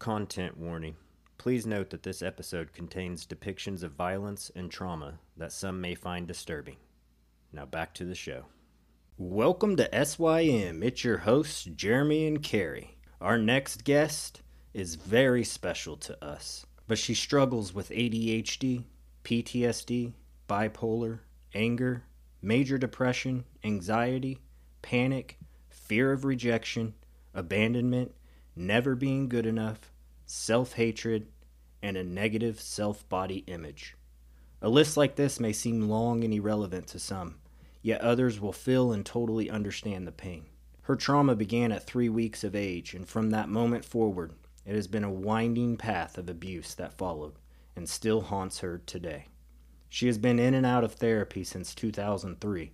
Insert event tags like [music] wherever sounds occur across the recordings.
Content warning. Please note that this episode contains depictions of violence and trauma that some may find disturbing. Now back to the show. Welcome to SYM. It's your hosts, Jeremy and Carrie. Our next guest is very special to us, but she struggles with ADHD, PTSD, bipolar, anger, major depression, anxiety, panic, fear of rejection, abandonment, never being good enough, self hatred, and a negative self body image. A list like this may seem long and irrelevant to some, yet others will feel and totally understand the pain. Her trauma began at three weeks of age, and from that moment forward, it has been a winding path of abuse that followed and still haunts her today. She has been in and out of therapy since 2003,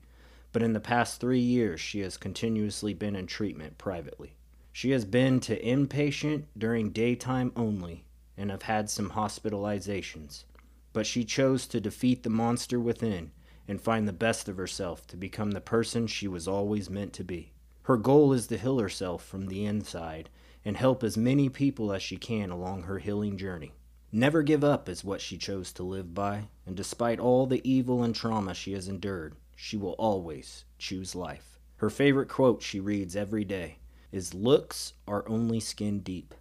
but in the past three years, she has continuously been in treatment privately. She has been to inpatient during daytime only and have had some hospitalizations, but she chose to defeat the monster within and find the best of herself to become the person she was always meant to be. Her goal is to heal herself from the inside and help as many people as she can along her healing journey. Never give up is what she chose to live by, and despite all the evil and trauma she has endured, she will always choose life. Her favorite quote she reads every day is Looks are only skin deep.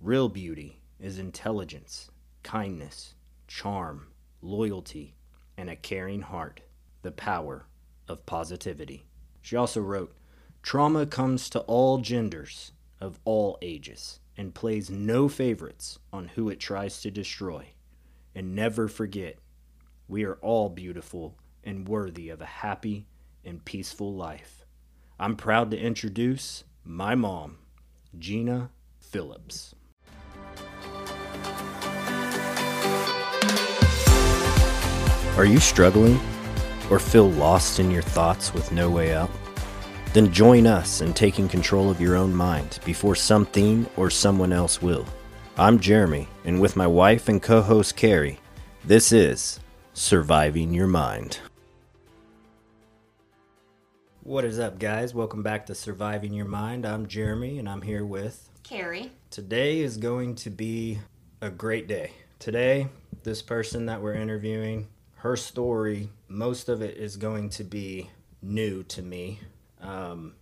Real beauty is intelligence, kindness, charm, loyalty, and a caring heart, the power of positivity. She also wrote Trauma comes to all genders of all ages and plays no favorites on who it tries to destroy. And never forget, we are all beautiful and worthy of a happy and peaceful life. I'm proud to introduce my mom, Gina Phillips. Are you struggling or feel lost in your thoughts with no way out? Then join us in taking control of your own mind before something or someone else will. I'm Jeremy, and with my wife and co host Carrie, this is Surviving Your Mind. What is up, guys? Welcome back to Surviving Your Mind. I'm Jeremy, and I'm here with. Carrie. Today is going to be a great day. Today, this person that we're interviewing, her story, most of it is going to be new to me. Um,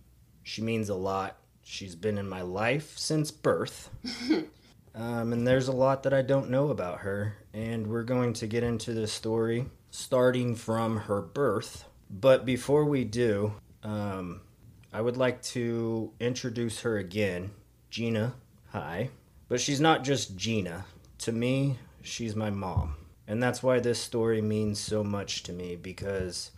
she means a lot. She's been in my life since birth. [laughs] um, and there's a lot that I don't know about her. And we're going to get into this story starting from her birth. But before we do, um, I would like to introduce her again. Gina, hi. But she's not just Gina. To me, she's my mom. And that's why this story means so much to me because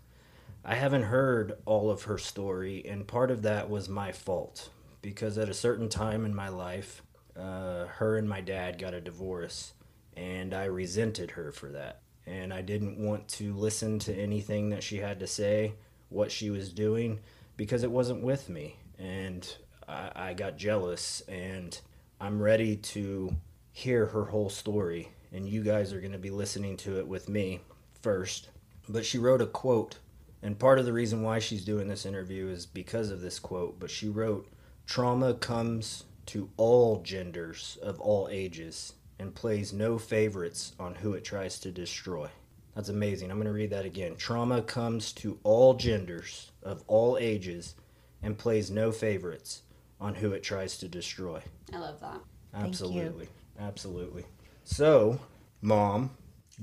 I haven't heard all of her story, and part of that was my fault because at a certain time in my life, uh, her and my dad got a divorce, and I resented her for that. And I didn't want to listen to anything that she had to say, what she was doing, because it wasn't with me. And I, I got jealous, and I'm ready to hear her whole story. And you guys are going to be listening to it with me first. But she wrote a quote and part of the reason why she's doing this interview is because of this quote. But she wrote, Trauma comes to all genders of all ages and plays no favorites on who it tries to destroy. That's amazing. I'm going to read that again. Trauma comes to all genders of all ages and plays no favorites on who it tries to destroy. I love that. Absolutely. Absolutely. So, mom,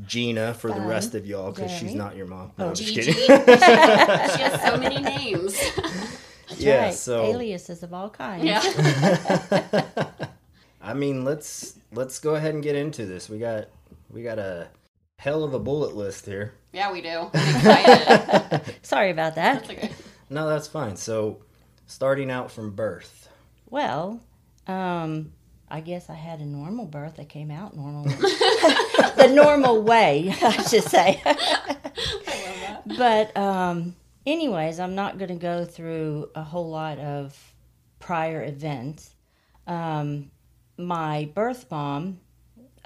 Gina for the rest of y'all because she's not your mom. No, Oh. I'm just Gigi. kidding. [laughs] she has so many [laughs] names. That's Yeah, right. so- aliases of all kinds. yeah. [laughs] I mean, let's let's go ahead and get into this. We got we got a hell of a bullet list here. Yeah, we do. I'm excited. [laughs] Sorry about that. That's okay. No, that's fine. So, starting out from birth. Well, um, I guess I had a normal birth. I came out normal. [laughs] the normal way, [laughs] I should say. but, um, anyways, I'm not going to go through a whole lot of prior events. Um, my birth mom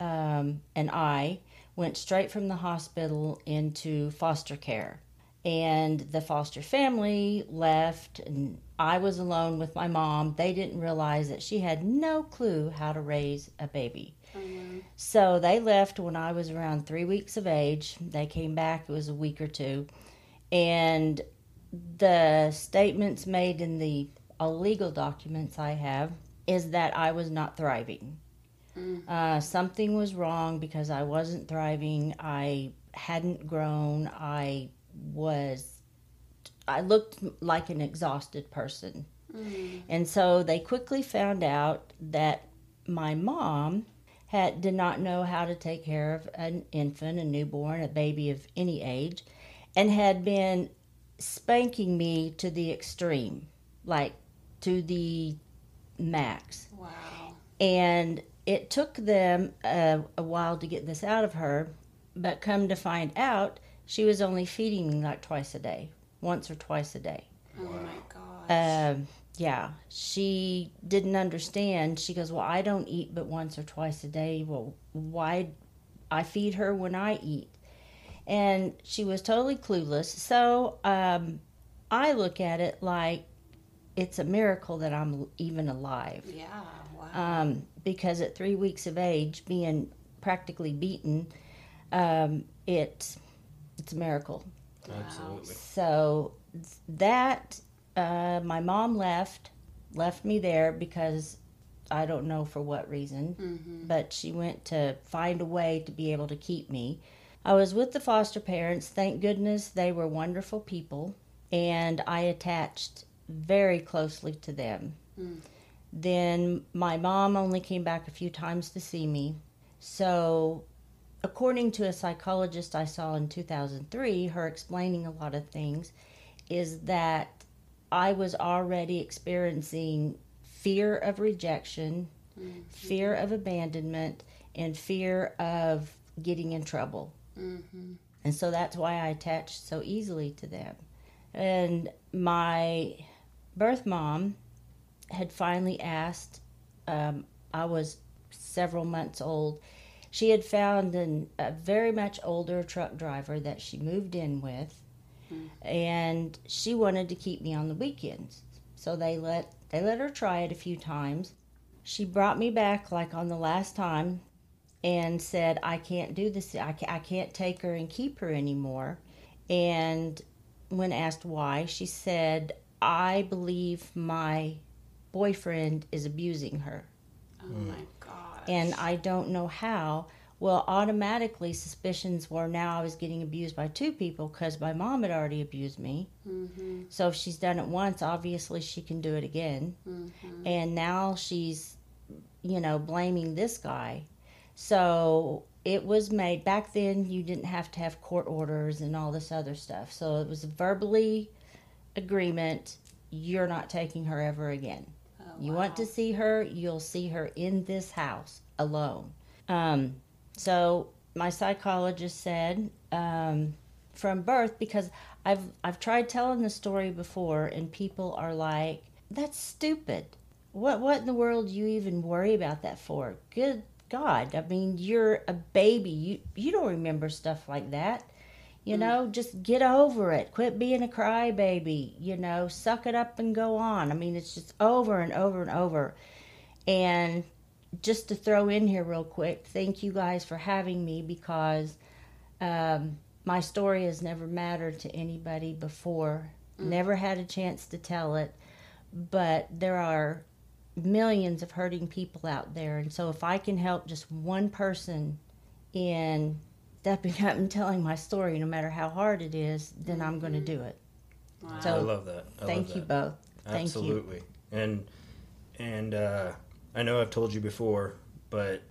um, and I went straight from the hospital into foster care. and the foster family left and I was alone with my mom. They didn't realize that she had no clue how to raise a baby. Mm-hmm. So they left when I was around three weeks of age. They came back, it was a week or two. And the statements made in the uh, illegal documents I have is that I was not thriving. Uh, something was wrong because I wasn't thriving. I hadn't grown. I was, I looked like an exhausted person. And so they quickly found out that my mom had did not know how to take care of an infant, a newborn, a baby of any age, and had been spanking me to the extreme, like to the max. Wow. And it took them a, a while to get this out of her, but come to find out, she was only feeding me like twice a day, once or twice a day. Oh my gosh. Um, yeah, she didn't understand. She goes, Well, I don't eat but once or twice a day. Well, why? I feed her when I eat. And she was totally clueless. So um, I look at it like it's a miracle that I'm even alive. yeah. Wow. Um, because at three weeks of age, being practically beaten, um, it, it's a miracle. Absolutely. So that uh, my mom left, left me there because I don't know for what reason, but she went to find a way to be able to keep me. I was with the foster parents. Thank goodness they were wonderful people, and I attached very closely to them. Then my mom only came back a few times to see me. So according to a psychologist I saw in 2003, her explaining a lot of things, is that I was already experiencing fear of rejection, mm-hmm. fear of abandonment, and fear of getting in trouble. Mm-hmm. And so that's why I attached so easily to them. And my birth mom had finally asked, um, I was several months old. She had found an, a very much older truck driver that she moved in with, and she wanted to keep me on the weekends. So they let they let her try it a few times. She brought me back like on the last time, and said I can't do this. I can't, I can't take her and keep her anymore. And when asked why, she said I believe my boyfriend is abusing her oh my gosh. and I don't know how. Well, automatically suspicions were now I was getting abused by two people because my mom had already abused me. Mm-hmm. So if she's done it once, obviously she can do it again. Mm-hmm. And now she's, you know, blaming this guy. So it was made back then. You didn't have to have court orders and all this other stuff. So it was a verbally agreement. You're not taking her ever again. You wow. want to see her, you'll see her in this house alone. Um, so my psychologist said um, from birth because I've I've tried telling the story before and people are like, "That's stupid. What what in the world do you even worry about that for?" Good God, I mean, you're a baby. You you don't remember stuff like that. You know, just get over it. Quit being a crybaby. You know, suck it up and go on. I mean, it's just over and over and over. And just to throw in here real quick, thank you guys for having me because um, my story has never mattered to anybody before. Never had a chance to tell it, but there are millions of hurting people out there. And so if I can help just one person in stepping [laughs] up and telling my story, no matter how hard it is, then I'm going to do it. Wow. So- I love that. I Thank love you that. both. Thank you. Absolutely. And and uh, I know I've told you before, but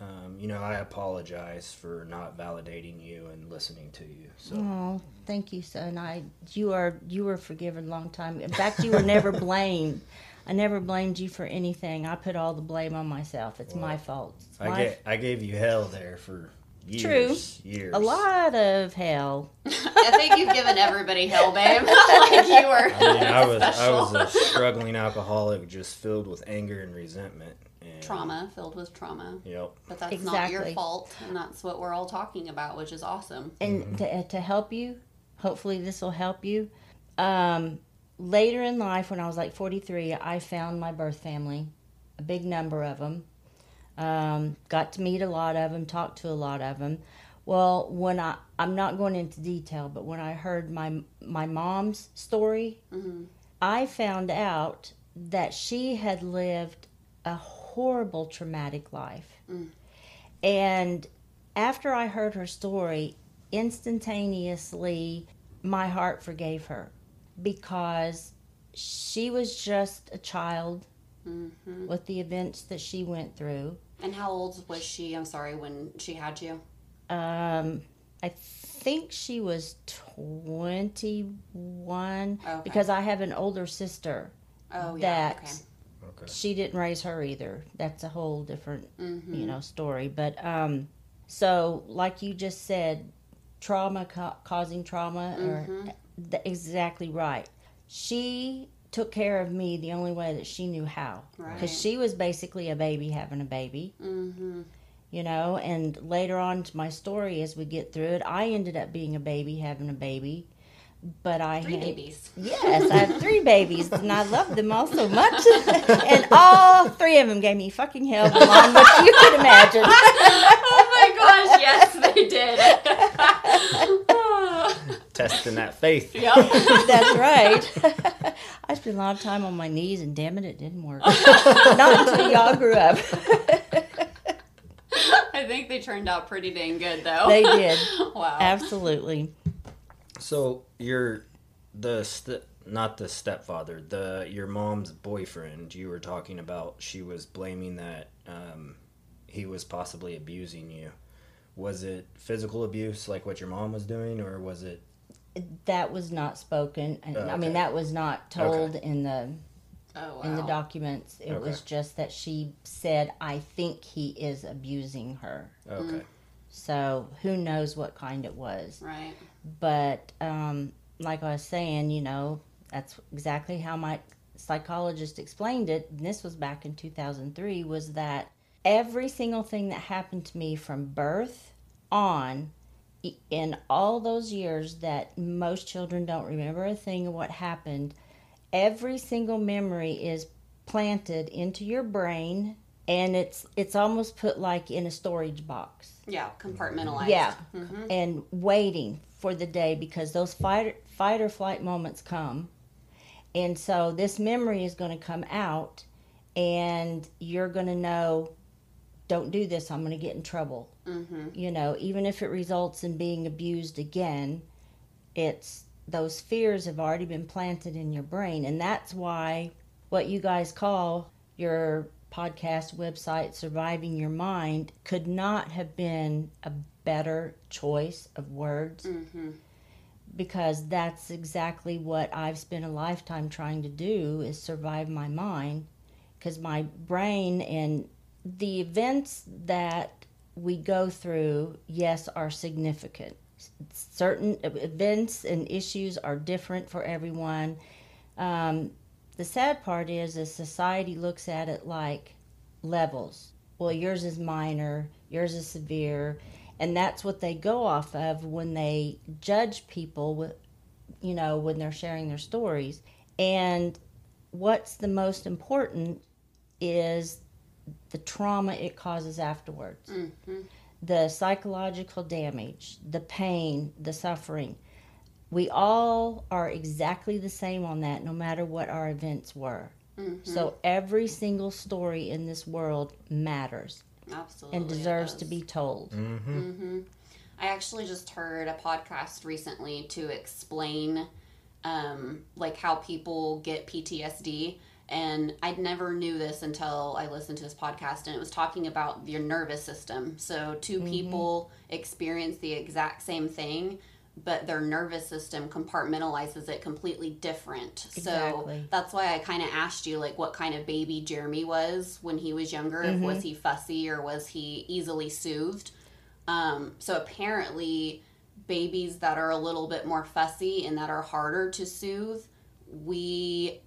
um, you know I apologize for not validating you and listening to you. So Oh, thank you, son. I you are you were forgiven a long time. In fact, you were never [laughs] blamed. I never blamed you for anything. I put all the blame on myself. It's my fault. It's I my get I gave you hell there for years. True. Years. a lot of hell. I think you've given everybody hell, babe. [laughs] like you were. I mean, I was I was a struggling alcoholic, just filled with anger and resentment. And, trauma filled with trauma, Yep. but that's not your fault, and that's what we're all talking about, which is awesome. And to, to help you, hopefully this will help you. Um, later in life, when I was like 43, I found my birth family, a big number of them. Um, got to meet a lot of them, talked to a lot of them. Well, when I I'm not going into detail, but when I heard my my mom's story, I found out that she had lived a horrible traumatic life. And after I heard her story, instantaneously my heart forgave her because she was just a child with the events that she went through. And how old was she? I'm sorry, when she had you? Um, I think she was 21 Okay. because I have an older sister Oh, yeah. that Okay. Okay. she didn't raise her either. That's a whole different, Mm-hmm. you know, story. But um, so like you just said, trauma ca- causing trauma, Mm-hmm. or th- exactly right. She took care of me the only way that she knew how, Right. because she was basically a baby having a baby. Mm-hmm. You know, and later on to my story, as we get through it, I ended up being a baby having a baby, but I Three had, babies. Yes, I have three [laughs] babies, and I love them all so much. and all three of them gave me fucking hell beyond what you could imagine. [laughs] oh my gosh, yes, they did. [laughs] Testing that faith. [laughs] yep. [laughs] That's right. [laughs] I spent a lot of time on my knees, and damn it, it didn't work. Not until y'all grew up. I think they turned out pretty dang good, though. they did. Wow. Absolutely. So you're the st- not the stepfather, the your mom's boyfriend. You were talking about. She was blaming that um, he was possibly abusing you. Was it physical abuse, like what your mom was doing, or was it? That was not spoken. And, Oh, I mean, that was not told in the oh, wow. in the documents. It was just that she said, "I think he is abusing her." Okay. So who knows what kind it was. Right. But um, like I was saying, you know, that's exactly how my psychologist explained it. And this was back in 2003. Was that every single thing that happened to me from birth on i- in all those years that most children don't remember a thing of what happened every single memory is planted into your brain and it's it's almost put like in a storage box Yeah, compartmentalized. yeah, Mhm. and waiting for the day because those fight fight or flight moments come, and so this memory is going to come out, and you're going to know, don't do this. I'm going to get in trouble. Mhm. You know, even if it results in being abused again, it's those fears have already been planted in your brain, and that's why what you guys call your podcast website surviving your mind could not have been a better choice of words Mhm. because that's exactly what I've spent a lifetime trying to do is survive my mind because my brain and the events that we go through yes are significant. Certain events and issues are different for everyone. Um, the sad part is is society looks at it like levels. Well yours is minor yours is severe and that's what they go off of when they judge people with you know when they're sharing their stories. And what's the most important is the trauma it causes afterwards Mhm. the psychological damage the pain the suffering we all are exactly the same on that no matter what our events were Mhm. so every single story in this world matters Absolutely. and deserves to be told Mm-hmm. hmm I actually just heard a podcast recently to explain, um, like how people get PTSD, and I never knew this until I listened to this podcast, and it was talking about your nervous system. So 2 people experience the exact same thing. But their nervous system compartmentalizes it completely different. Exactly. So that's why I kind of asked you, like, what kind of baby Jeremy was when he was younger. If Was he fussy or was he easily soothed? Um, so apparently, babies that are a little bit more fussy and that are harder to soothe, we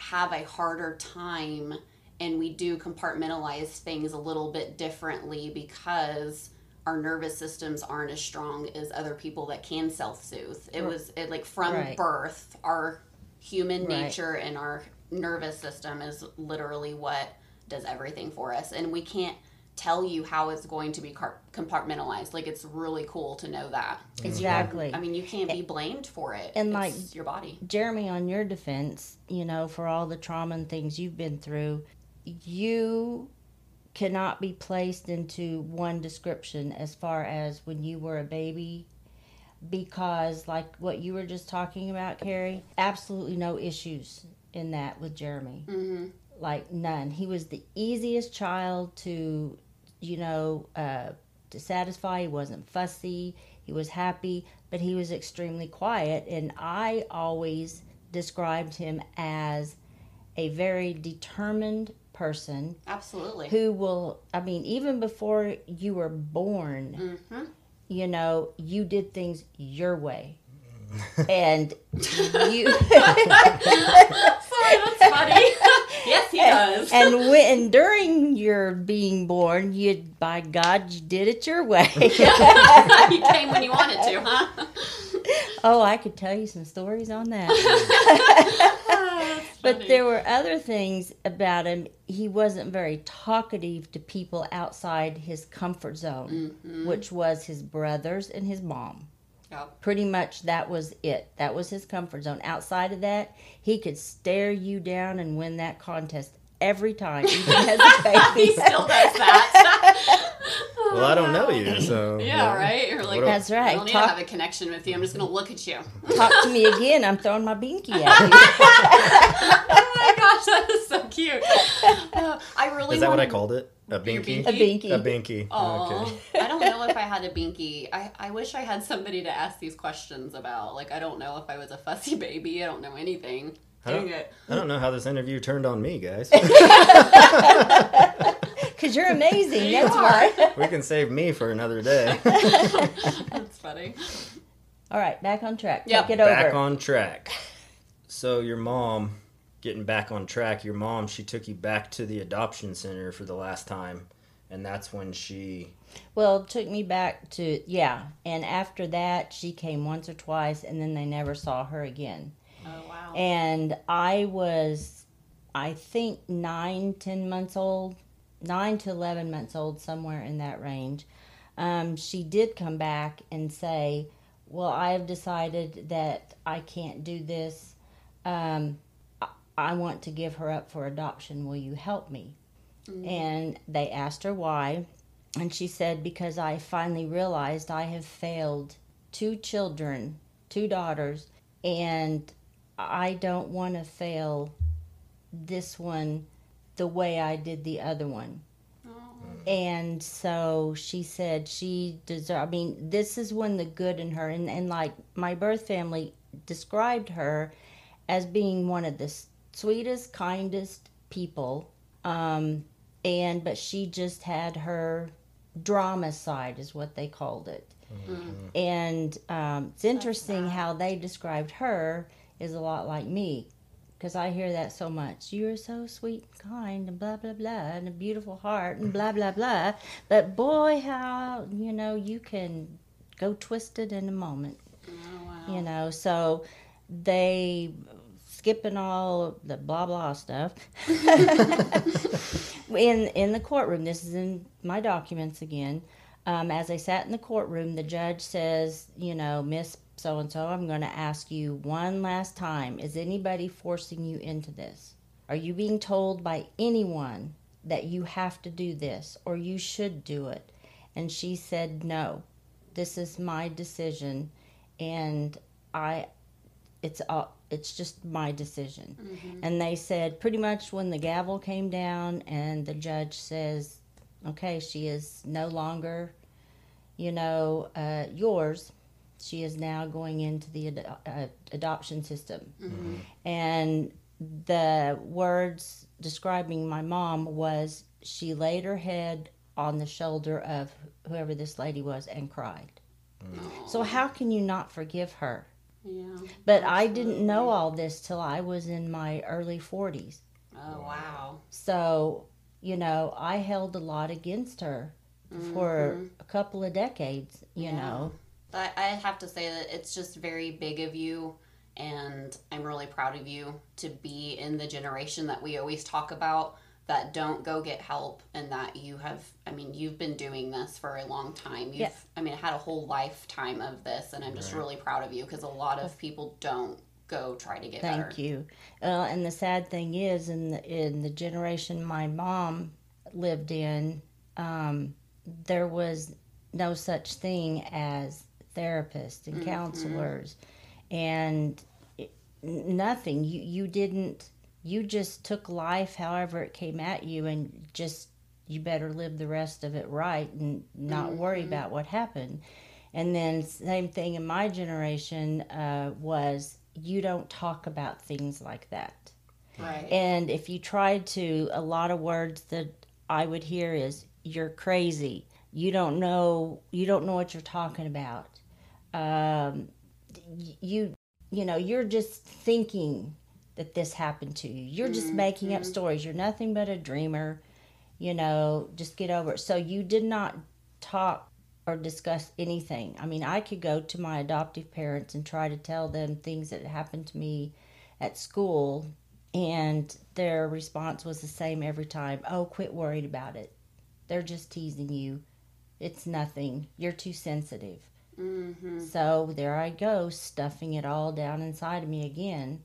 have a harder time and we do compartmentalize things a little bit differently because our nervous systems aren't as strong as other people that can self-soothe. It was it like from Right. birth, our human Right. nature and our nervous system is literally what does everything for us, and we can't tell you how it's going to be car- compartmentalized. Like it's really cool to know that. 'Cause you- Exactly. I mean, you can't be blamed for it. And, It's like, your body. Jeremy, on your defense, you know, for all the trauma and things you've been through, you cannot be placed into one description as far as when you were a baby because like what you were just talking about carrie absolutely no issues in that with jeremy hmm like none he was the easiest child to you know uh, to satisfy he wasn't fussy he was happy but he was extremely quiet and i always described him as a very determined person Absolutely. who will i mean even before you were born hmm you know you did things your way and [laughs] you Sorry, that's funny. Yes, he does. [laughs] and when during your being born, you by God, you did it your way. [laughs] you came when you wanted to, huh? [laughs] oh, I could tell you some stories on that. But there were other things about him. He wasn't very talkative to people outside his comfort zone, Mhm. which was his brothers and his mom. Yep. Pretty much that was it. That was his comfort zone. Outside of that, he could stare you down and win that contest every time, even as a baby. he still does that. [laughs] Well, I don't know you, so Yeah, right. You're like, What That's I right. don't need Talk- to have a connection with you. I'm just gonna look at you. Talk to me again. I'm throwing my binky at you. [laughs] oh my gosh, that is so cute. [laughs] Uh, I really. Is that what I called it? A binky? A binky. A binky. Aw. Okay. [laughs] I don't know if I had a binky. I, I wish I had somebody to ask these questions about. Like, I don't know if I was a fussy baby. I don't know anything. I don't- it. I don't know how this interview turned on me, guys. [laughs] [laughs] Because you're amazing. You That's are. why. we can save me for another day. That's funny. All right, back on track. Yep. Take it over. back on track. So your mom, getting back on track, your mom, she took you back to the adoption center for the last time, and that's when she. well, took me back to, yeah. And after that, she came once or twice, and then they never saw her again. Oh, wow. And I was, I think, nine, ten months old, nine to 11 months old, somewhere in that range. Um, she did come back and say, Well, I have decided that I can't do this. Um, I, want to give her up for adoption. Will you help me? Mm-hmm. And they asked her why. And she said, Because I finally realized I have failed two children, two daughters, and I don't want to fail this one the way I did the other one. Oh. And so she said she deserve. I mean, this is when the good in her and, and like my birth family described her as being one of the sweetest, kindest people. Um, and but she just had her drama side, is what they called it. And um, it's interesting sad. how they described her is a lot like me because I hear that so much. You're so sweet and kind and blah blah blah and a beautiful heart and blah blah blah. But boy, how you know you can go twisted in a moment. Oh, wow. You know, so they skipping all the blah blah stuff [laughs] in in the courtroom. This is in my documents again. Um, as I sat in the courtroom, the judge says, you know, Miss So and So, I'm going to ask you one last time: Is anybody forcing you into this? Are you being told by anyone that you have to do this or you should do it? And she said, No. This is my decision, and I it's all it's just my decision. And they said pretty much when the gavel came down and the judge says okay she is no longer you know uh, yours she is now going into the ad- uh, adoption system. Mm-hmm. and the words describing my mom was she laid her head on the shoulder of whoever this lady was and cried. So how can you not forgive her Yeah. but I didn't know all this till I was in my early 40s. Oh, wow. So, you know, I held a lot against her for a couple of decades, you Mm-hmm. Yeah. know. But I have to say that it's just very big of you, and I'm really proud of you to be in the generation that we always talk about that don't go get help, and that you have. I mean, you've been doing this for a long time. You've, Yeah. I mean, had a whole lifetime of this, and I'm just really proud of you because a lot of people don't go try to get Thank better. you. Uh, and the sad thing is, in the, in the generation my mom lived in, um, there was no such thing as therapists and counselors, and it, nothing. You you didn't. You just took life however it came at you, and just you better live the rest of it right and not worry about what happened. And then same thing in my generation uh, was you don't talk about things like that. Right. And if you tried to, a lot of words that I would hear is "you're crazy," "you don't know," "you don't know what you're talking about," um, "you, you know, you're just thinking that this happened to you. You're just making up stories. You're nothing but a dreamer." You know, just get over it. So you did not talk or discuss anything. I mean, I could go to my adoptive parents and try to tell them things that happened to me at school, and their response was the same every time Oh, quit worried about it. They're just teasing you. It's nothing. You're too sensitive. Mm-hmm. So there I go, stuffing it all down inside of me again.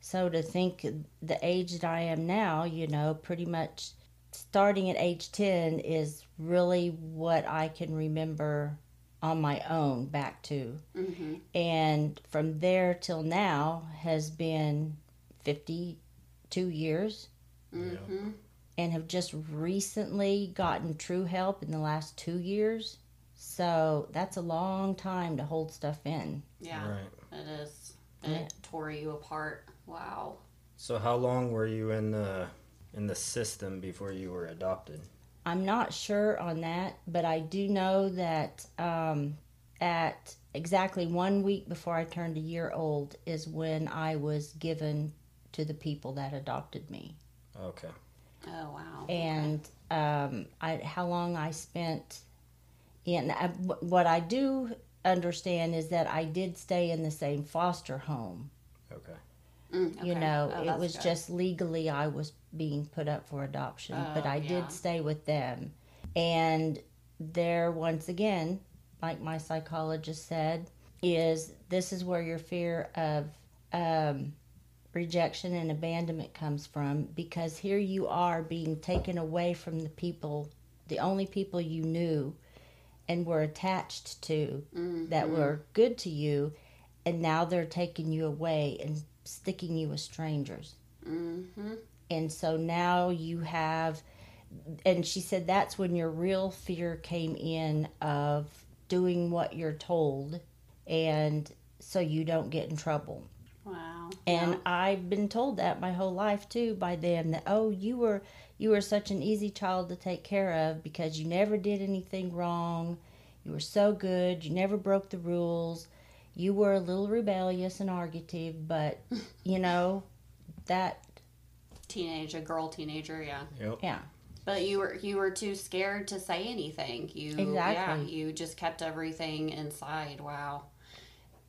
So to think the age that I am now, you know, pretty much starting at age 10 is really what I can remember on my own back to. Mm-hmm. And from there till now has been 52 years Mm-hmm. and have just recently gotten true help in the last two years. So that's a long time to hold stuff in. Yeah, Right. it is. And it tore you apart. Wow. So how long were you in the in the system before you were adopted? I'm not sure on that, but I do know that um, at exactly one week before I turned a year old is when I was given to the people that adopted me. Okay. Oh wow. and um, I, how long I spent in. I, what I do understand is that I did stay in the same foster home. Okay. Mm, You know, Oh, it was good. just legally I was being put up for adoption, but Oh, I yeah. did stay with them. And there, once again, like my psychologist said, is this is where your fear of um, rejection and abandonment comes from because here you are being taken away from the people, the only people you knew and were attached to that were good to you, and now they're taking you away and sticking you with strangers. Mm-hmm. And so now you have, and she said that's when your real fear came in of doing what you're told, and so you don't get in trouble. Wow. And Yeah. I've been told that my whole life too by them that oh you were you were such an easy child to take care of because you never did anything wrong. You were so good. You never broke the rules. You were a little rebellious and argutive, but [laughs] you know that teenage, a girl teenager, yeah. Yep. yeah. But you were you were too scared to say anything. You yeah, Exactly. you just kept everything inside. Wow.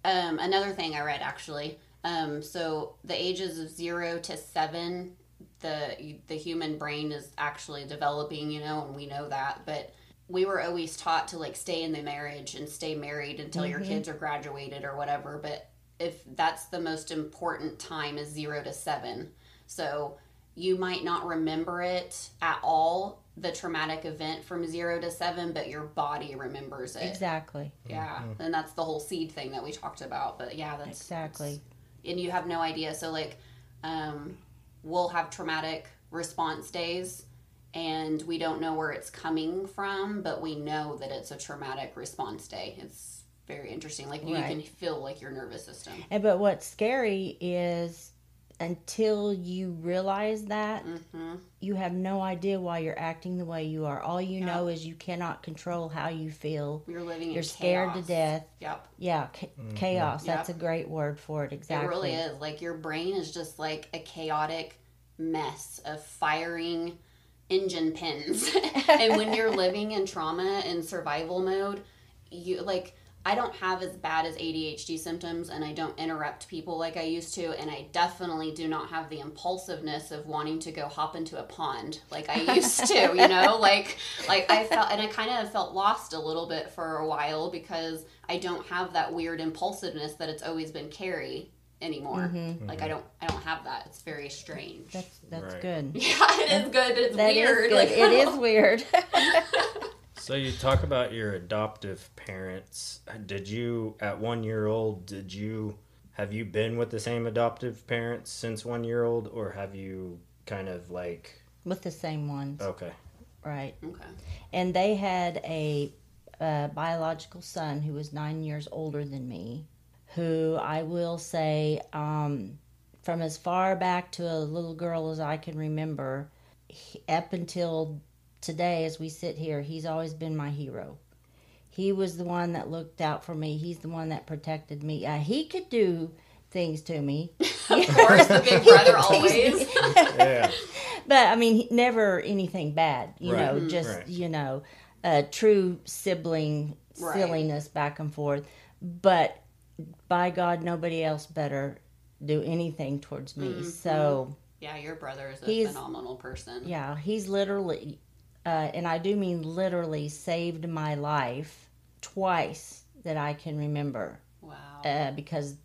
Um, another thing I read actually. Um, so the ages of zero to seven, the the human brain is actually developing. You know, and we know that. But we were always taught to like stay in the marriage and stay married until your kids are graduated or whatever. But if that's the most important time is zero to seven. So you might not remember it at all, the traumatic event from zero to seven, but your body remembers it. Exactly. Yeah. And that's the whole seed thing that we talked about. But yeah, that's Exactly. and you have no idea. So like, um, we'll have traumatic response days, and we don't know where it's coming from, but we know that it's a traumatic response day. It's very interesting. Like you Right. can feel like your nervous system. And but what's scary is until you realize that hmm you have no idea why you're acting the way you are. All you know is you cannot control how you feel. You're living. You're in scared to death. Yep. Yeah, cha- chaos. That's a great word for it. Exactly. It really is. Like your brain is just like a chaotic mess of firing engine pins. [laughs] and when you're living in trauma and survival mode, you like I don't have as bad as ADHD symptoms and I don't interrupt people like I used to and I definitely do not have the impulsiveness of wanting to go hop into a pond like I used to, you know? [laughs] Like like I felt and I kind of felt lost a little bit for a while because I don't have that weird impulsiveness that it's always been Carrie anymore. Like I don't I don't have that. It's very strange. That's that's Right. good. [laughs] yeah, it is good, but it's weird. good. Like, it is [laughs] weird. So you talk about your adoptive parents. Did you at one year old? Did you have you been with the same adoptive parents since one year old, or have you kind of like With the same ones, okay? right? Okay. And they had a, uh biological son who was nine years older than me, who I will say, um, from as far back to a little girl as I can remember, he, up until today, as we sit here, he's always been my hero. He was the one that looked out for me. He's the one that protected me. Uh, he could do things to me. [laughs] Of course, the big [laughs] brother always. [laughs] Yeah, but I mean, never anything bad. You Right. know, Mhm. just Right. you know, a true sibling Right. silliness back and forth. But by God, nobody else better do anything towards me. Mm-hmm. So Yeah, your brother is a phenomenal person. yeah, he's literally, uh, and I do mean literally, saved my life twice that I can remember. Wow. uh, because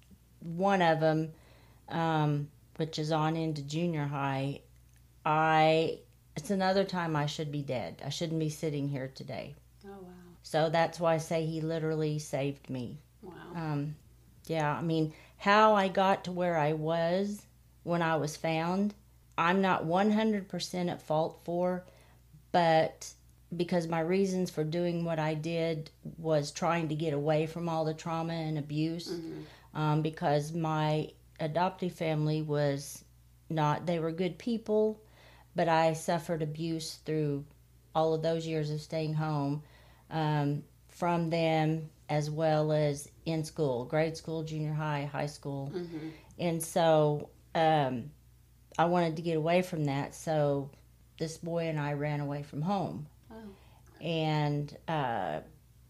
one of them, um, which is on into junior high, I it's another time I should be dead. I shouldn't be sitting here today. oh wow. So that's why I say he literally saved me. Wow. Um, yeah, I mean, how I got to where I was when I was found, I'm not 100% at fault for, but because my reasons for doing what I did was trying to get away from all the trauma and abuse, um, because my adoptive family was not, they were good people, but I suffered abuse through all of those years of staying home um, from them as well as in school, grade school, junior high, high school. Mm-hmm. And so um, I wanted to get away from that. So this boy and I ran away from home. Oh. And uh,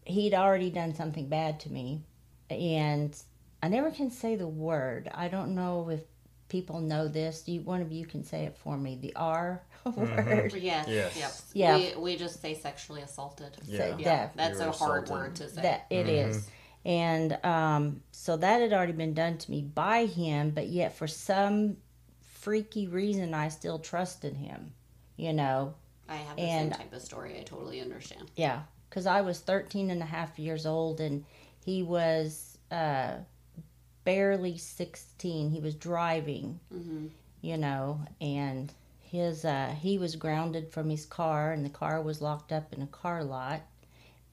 he'd already done something bad to me. And I never can say the word. I don't know if people know this. You, one of you can say it for me. The R [laughs] word. Yes. Yes. Yep. Yeah. We, we just say sexually assaulted. Yeah. Say Yeah. that. That's You were a hard assaulted. word to say. That it is, And um, so that had already been done to me by him, but yet for some freaky reason, I still trusted him. You know, I have the And- same type of story. I totally understand. Yeah, because I was 13 and a half years old and he was uh, barely 16. He was driving, hmm you know, and his uh, he was grounded from his car and the car was locked up in a car lot.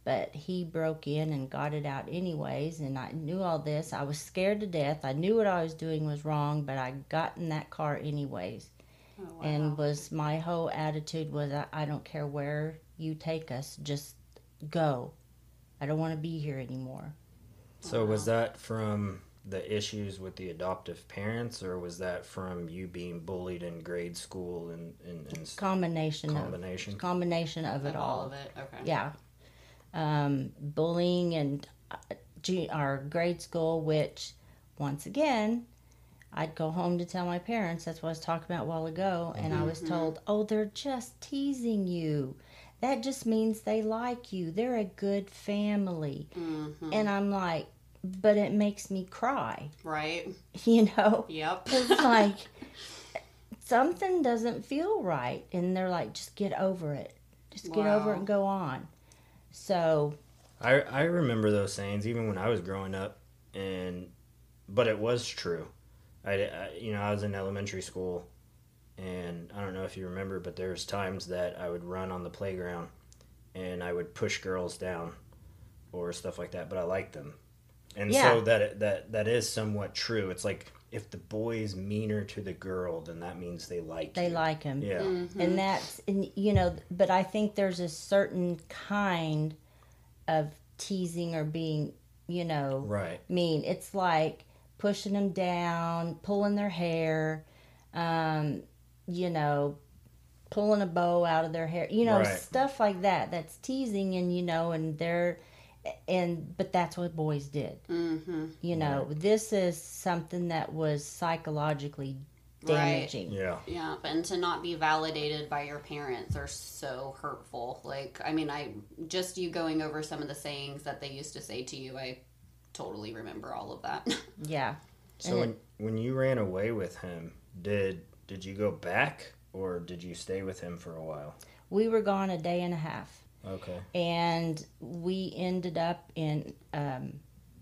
But he broke in and got it out anyways, and I knew all this. I was scared to death. I knew what I was doing was wrong, but I got in that car anyways. Oh, wow. and was my whole attitude was I, I don't care where you take us just go i don't want to be here anymore So was that from the issues with the adoptive parents, or was that from you being bullied in grade school and and, and combination combination? of combination? Of it Of all, all. of it. Okay. yeah. Um, bullying and uh, our grade school which once again i'd go home to tell my parents that's what i was talking about a while ago and i was told oh they're just teasing you. That just means they like you. They're a good family. Hmm And I'm like, but it makes me cry, Right. [laughs] you know? Yep. It's like something doesn't feel right. And they're like, just get over it. Just get over it and go on. So, I I remember those sayings even when I was growing up, and but it was true. I, I you know I was in elementary school, and I don't know if you remember, but there's times that I would run on the playground, and I would push girls down, or stuff like that. But I liked them, and Yeah. so that that that is somewhat true. It's like if the boy's meaner to the girl, then that means they like they you. like him. yeah. Mm-hmm. And that's, and you know, but I think there's a certain kind of teasing or being, you know, Right. mean. It's like pushing them down, pulling their hair, um, you know, pulling a bow out of their hair. You know, Right. stuff like that. That's teasing, and you know, and they're and but that's what boys did. Mm-hmm. You know, this is something that was psychologically damaging. Yeah. Yeah, and to not be validated by your parents are so hurtful. Like, I mean, I just you going over some of the sayings that they used to say to you, I totally remember all of that. [laughs] Yeah. So when when you ran away with him, did did you go back or did you stay with him for a while? We were gone a day and a half. Okay. and we ended up in um,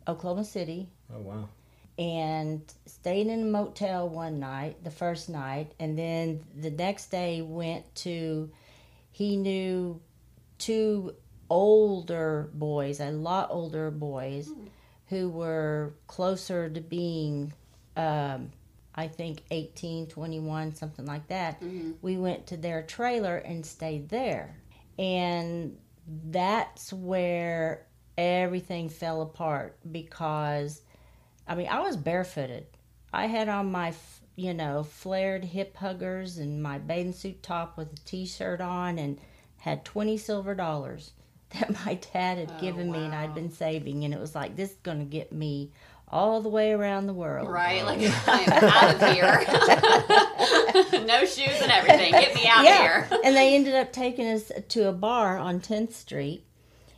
Oklahoma City Oh wow. and stayed in a motel one night, the first night, and then the next day went to. He knew two older boys, a lot older boys, who were closer to being, um, I think, 18, 21, something like that. We went to their trailer and stayed there. And that's where everything fell apart because, I mean, I was barefooted. I had on my, you know, flared hip huggers and my bathing suit top with a t shirt on and had 20 silver dollars [laughs] that my dad had Oh, given me and I'd been saving. And it was like, this is going to get me all the way around the world. right? Like, [laughs] I'm out of here. [laughs] [laughs] no shoes and everything. Get me out yeah. of here. and they ended up taking us to a bar on 10th Street.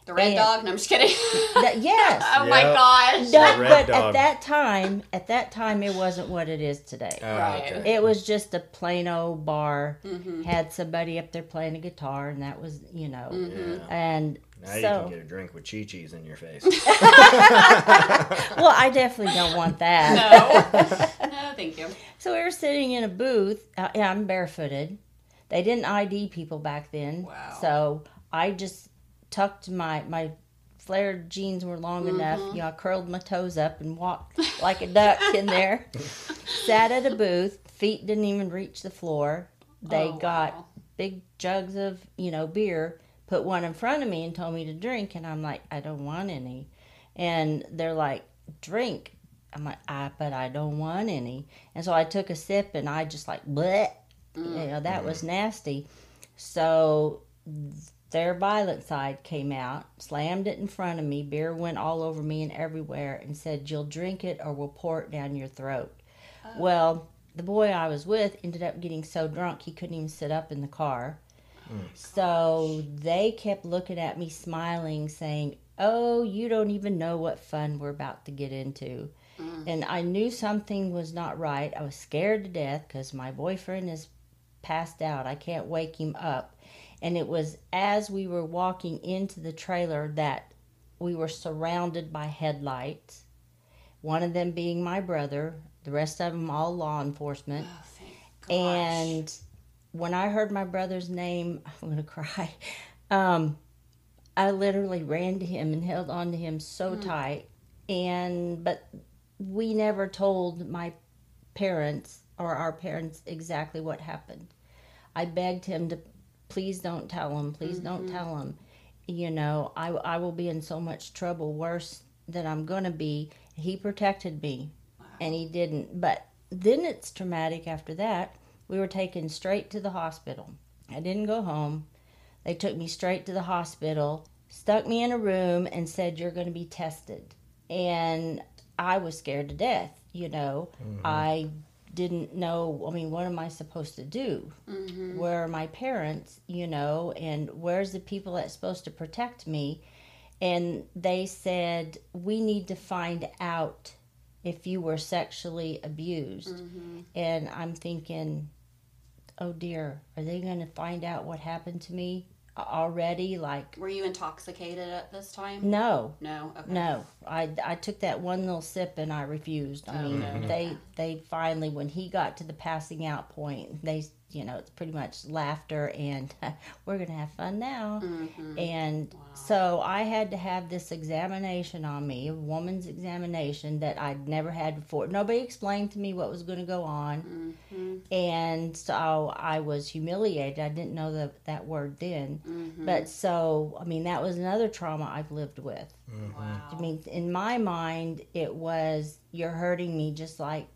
The red And- dog? No, I'm just kidding. That, yes. [laughs] oh my Yep. gosh. No, Red but Dog. at that time, at that time, it wasn't what it is today. Ah, Right. okay. It was just a plain old bar. Mm-hmm. Had somebody up there playing a guitar, and that was, you know, Mm-hmm. And Now you so. can get a drink with Chi Chi's in your face. [laughs] well, I definitely don't want that. No. [laughs] no, thank you. So we were sitting in a booth. Uh, yeah, I'm barefooted. They didn't ID people back then. Wow. So I just tucked my my flared jeans were long enough. Mm-hmm. You know, I curled my toes up and walked like a duck in there. [laughs] Sat at a booth. Feet didn't even reach the floor. They Oh, got wow. big jugs of you know beer. Put one in front of me and told me to drink, and I'm like, I don't want any. And they're like, drink. I'm like, I, but I don't want any. And so I took a sip and I just like, bleh. Mm. You know, that mm-hmm. was nasty. So their violent side came out, slammed it in front of me. Beer went all over me and everywhere and said, You'll drink it or we'll pour it down your throat. Oh. Well, the boy I was with ended up getting so drunk he couldn't even sit up in the car. So they kept looking at me, smiling, saying, Oh, you don't even know what fun we're about to get into. Mm. And I knew something was not right. I was scared to death because my boyfriend is passed out. I can't wake him up. And it was as we were walking into the trailer that we were surrounded by headlights. One of them being my brother, the rest of them all law enforcement. Oh. And when I heard my brother's name, [laughs] I'm gonna cry. Um, I literally ran to him and held on to him so tight. And but we never told my parents or our parents exactly what happened. I begged him to please don't tell him, please don't tell him. You know, I I will be in so much trouble, worse than I'm gonna be. He protected me, and he didn't. But then it's traumatic after that. We were taken straight to the hospital. I didn't go home. They took me straight to the hospital, stuck me in a room, and said, You're going to be tested. And I was scared to death. You know, mm-hmm. I didn't know, I mean, what am I supposed to do? Mm-hmm. Where are my parents, you know, and where's the people that's supposed to protect me? And they said, We need to find out if you were sexually abused. Mm-hmm. And I'm thinking, oh dear, are they going to find out what happened to me already? Like, Were you intoxicated at this time? no, No. Okay. no. I, I took that one little sip and I refused. I oh, mean, Okay. they they finally when he got to the passing out point, they you know it's pretty much laughter and [laughs] we're gonna have fun now. Mm-hmm. And so I had to have this examination on me, a woman's examination that I'd never had before. Nobody explained to me what was going to go on. Mm-hmm. And so I was humiliated. I didn't know the, that word then. Mm-hmm. But so, I mean, that was another trauma I've lived with. Wow. I mean, in my mind, it was you're hurting me just like,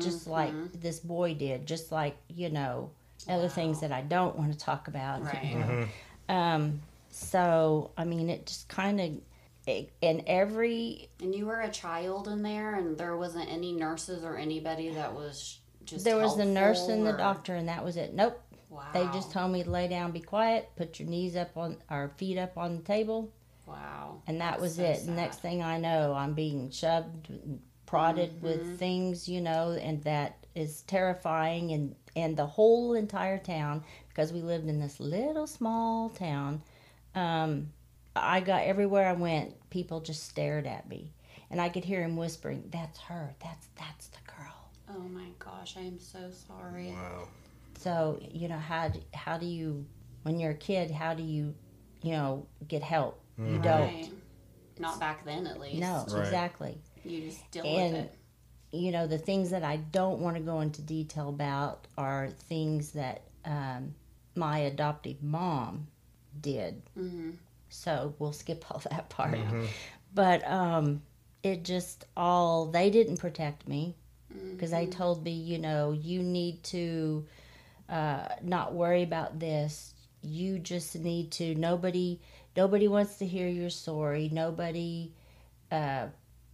just like this boy did, just like you know, other things that I don't want to talk about. Right. Um, so I mean, it just kind of, and every And you were a child in there, and there wasn't any nurses or anybody that was just. there was the nurse helpful and the doctor, and that was it. Nope, Wow. they just told me to lay down, be quiet, put your knees up on our feet up on the table, Wow. and that That's was so it. sad. Next thing I know, I'm being shoved, prodded Mm-hmm. with things, you know, and that is terrifying. And and the whole entire town, because we lived in this little small town, um, I got everywhere I went, people just stared at me, and I could hear him whispering, "That's her. That's that's the girl." Oh my gosh, I am so sorry. Wow. So you know how do, how do you when you're a kid? How do you you know get help? You don't. Right. Not back then, at least. No, Right. exactly. You just deal And- with it. You know the things that I don't want to go into detail about are things that um, my adoptive mom did. hmm So we'll skip all that part. But um, it just all they didn't protect me because they told me, you know, you need to uh, not worry about this. You just need to. Nobody, nobody wants to hear your story. Nobody. Uh,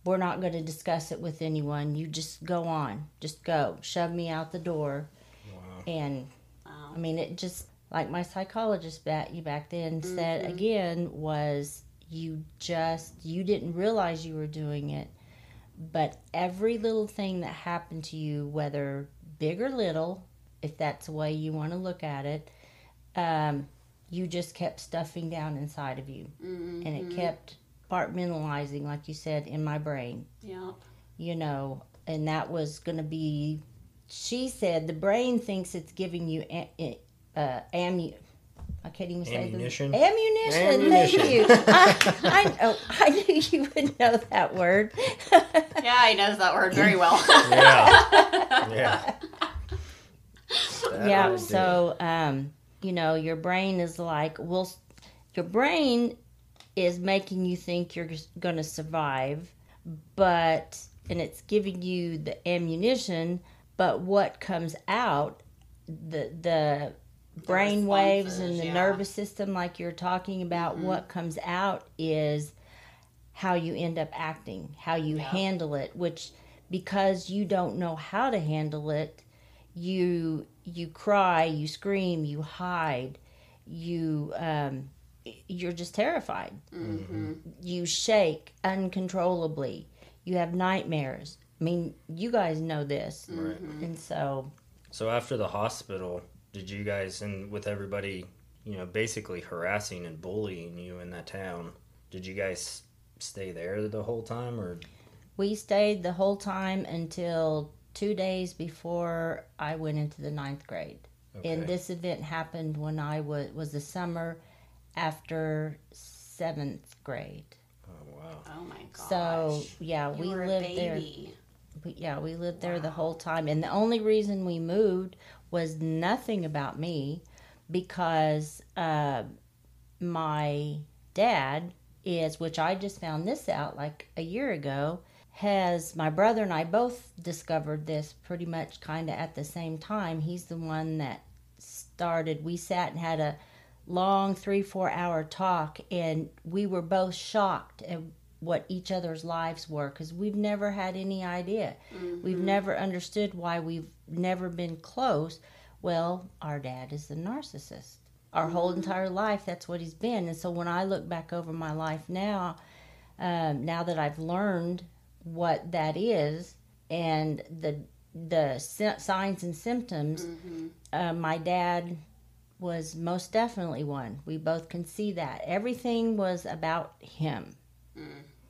we're not going to discuss it with anyone. You just go on. Just go. Shove me out the door. Wow. And Wow. I mean, it just like my psychologist back you back then said again was you just you didn't realize you were doing it, but every little thing that happened to you, whether big or little, if that's the way you want to look at it, um, you just kept stuffing down inside of you, hmm and it kept compartmentalizing, like you said, in my brain Yep. you know, and that was going to be. She said the brain thinks it's giving you a, uh, ammu. I can't even say Ammunition? the ammunition. Ammunition. Thank you. I, I know. I knew you would know that word. [laughs] Yeah, he knows that word very well. [laughs] Yeah. yeah. That [laughs] yeah. So, um, you know, your brain is like, well, your brain is making you think you're going to survive, but and it's giving you the ammunition. But what comes out, the the brain waves and the yeah. nervous system, like you're talking about, what comes out is how you end up acting, how you Yeah. handle it, which because you don't know how to handle it, you you cry, you scream, you hide, you um, you're just terrified. hmm You shake uncontrollably. You have nightmares. I mean, you guys know this, Right. and so So after the hospital, did you guys and with everybody, you know, basically harassing and bullying you in that town, did you guys stay there the whole time or we stayed the whole time until two days before I went into the ninth grade. And this event happened when I was was the summer after seventh grade. Oh wow. Oh my gosh. So yeah, you we were lived a there. baby. We, yeah, we lived there the whole time, and the only reason we moved was nothing about me, because uh, my dad is, which I just found this out like a year ago, has my brother and I both discovered this pretty much kind of at the same time. He's the one that started. We sat and had a long three four hour talk, and we were both shocked at what each other's lives were because we've never had any idea. We've never understood why we've never been close. Well, our dad is the narcissist. Our whole entire life, that's what he's been. And so when I look back over my life now, um, now that I've learned what that is and the the signs and symptoms, uh, my dad was most definitely one. We both can see that everything was about him mm,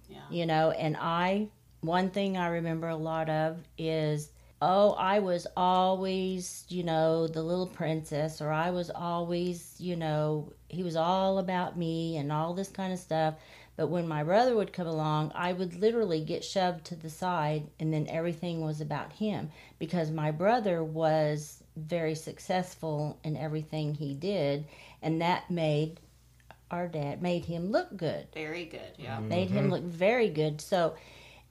Yeah. you know and i one thing i remember a lot of is oh i was always you know the little princess or i was always you know he was all about me and all this kind of stuff but when my brother would come along i would literally get shoved to the side and then everything was about him because my brother was very successful in everything he did and that made our dad made him look good Very good. Yeah. made him look very good. So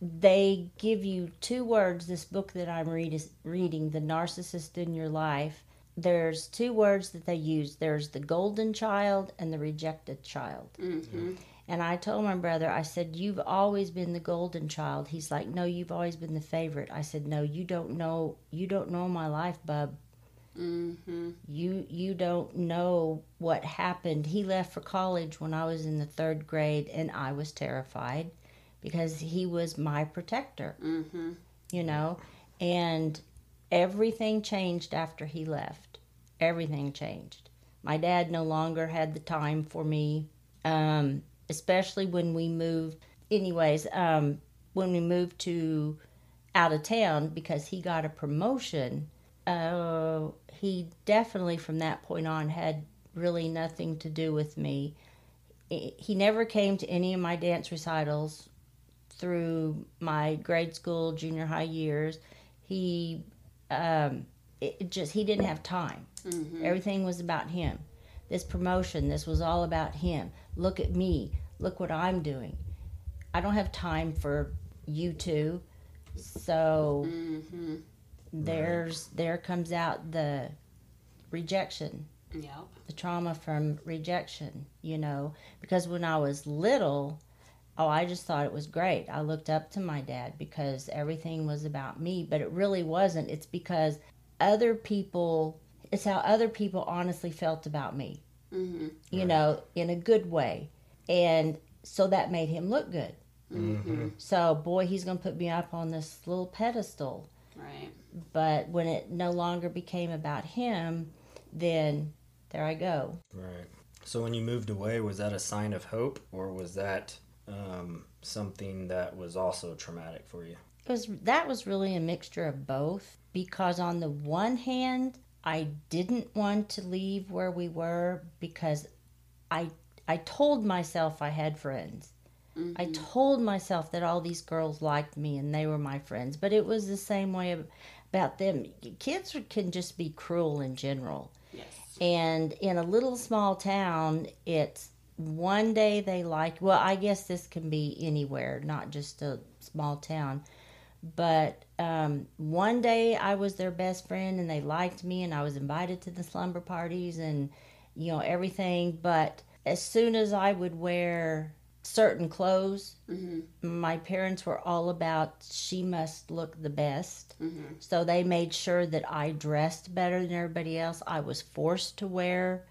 they give you two words. This book that I'm read is, reading, "The Narcissist in Your Life," there's two words that they use there's the golden child and the rejected child. Mm-hmm. And I told my brother, I said, You've always been the golden child. He's like, No, you've always been the favorite. I said, No, you don't know you don't know my life, bub. Mm-hmm. You you don't know what happened. He left for college when I was in the third grade and I was terrified because he was my protector. Mm-hmm. You know? And everything changed after he left. Everything changed. My dad no longer had the time for me. Um, especially when we moved anyways um, when we moved to out of town because he got a promotion uh, he definitely from that point on had really nothing to do with me. He never came to any of my dance recitals through my grade school junior high years. He um, it just he didn't have time. Mm-hmm. everything was about him. This promotion this was all about him. Look at me. Look what i'm doing. I don't have time for you two. So Mm-hmm. There's there comes out the rejection. Yep. the trauma from rejection you know? Because when i was little oh i just thought it was great. I looked up to my dad because everything was about me but it really wasn't. It's because other people it's how other people honestly felt about me Mm-hmm. you know in a good way. And so that made him look good. Mm-hmm. so boy he's going to put me up on this little pedestal. Right. But when it no longer became about him then there i go Right. So when you moved away, was that a sign of hope, or was that um, something that was also traumatic for you? it was that was really a mixture of both because on the one hand i didn't want to leave where we were because i i told myself i had friends i told myself that all these girls liked me and they were my friends but it was the same way ab- about them. Kids can just be cruel in general. Yes. and in a little small town it's one day they like well i guess this can be anywhere not just a small town. But um, one day i was their best friend and they liked me and i was invited to the slumber parties and you know everything. But as soon as i would wear certain clothes Mm-hmm. my parents were all about she must look the best Mm-hmm. so they made sure that I dressed better than everybody else. I was forced to wear,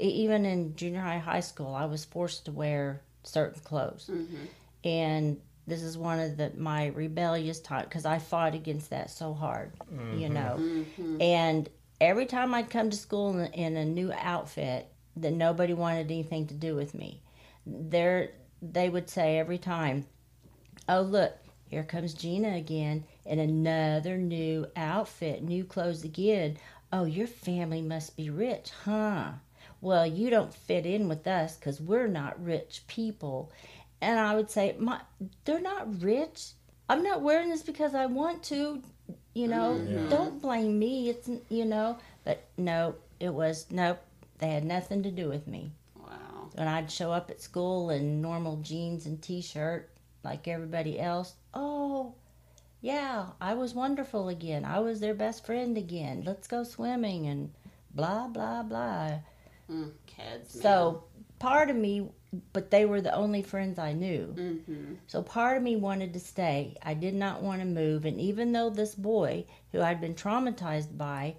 e- even in junior high, high school, I was forced to wear certain clothes. Mm-hmm. And this is one of the my rebellious times because I fought against that so hard, you know. Mm-hmm. And every time I'd come to school in, in a new outfit, that nobody wanted anything to do with me. There, they would say every time, "Oh look, here comes Gina again in another new outfit, new clothes again. Oh, your family must be rich, huh? Well, you don't fit in with us because we're not rich people." And I would say, "My, they're not rich. I'm not wearing this because I want to. You know, mm, Yeah. don't blame me. It's you know." But no, it was nope. They had nothing to do with me. When I'd show up at school in normal jeans and t-shirt like everybody else, oh, yeah, I was wonderful again. I was their best friend again. Let's go swimming and blah blah blah. Mm, kids. Man. So part of me, but they were the only friends I knew. Mm-hmm. So part of me wanted to stay. I did not want to move. And even though this boy, who I'd been traumatized by,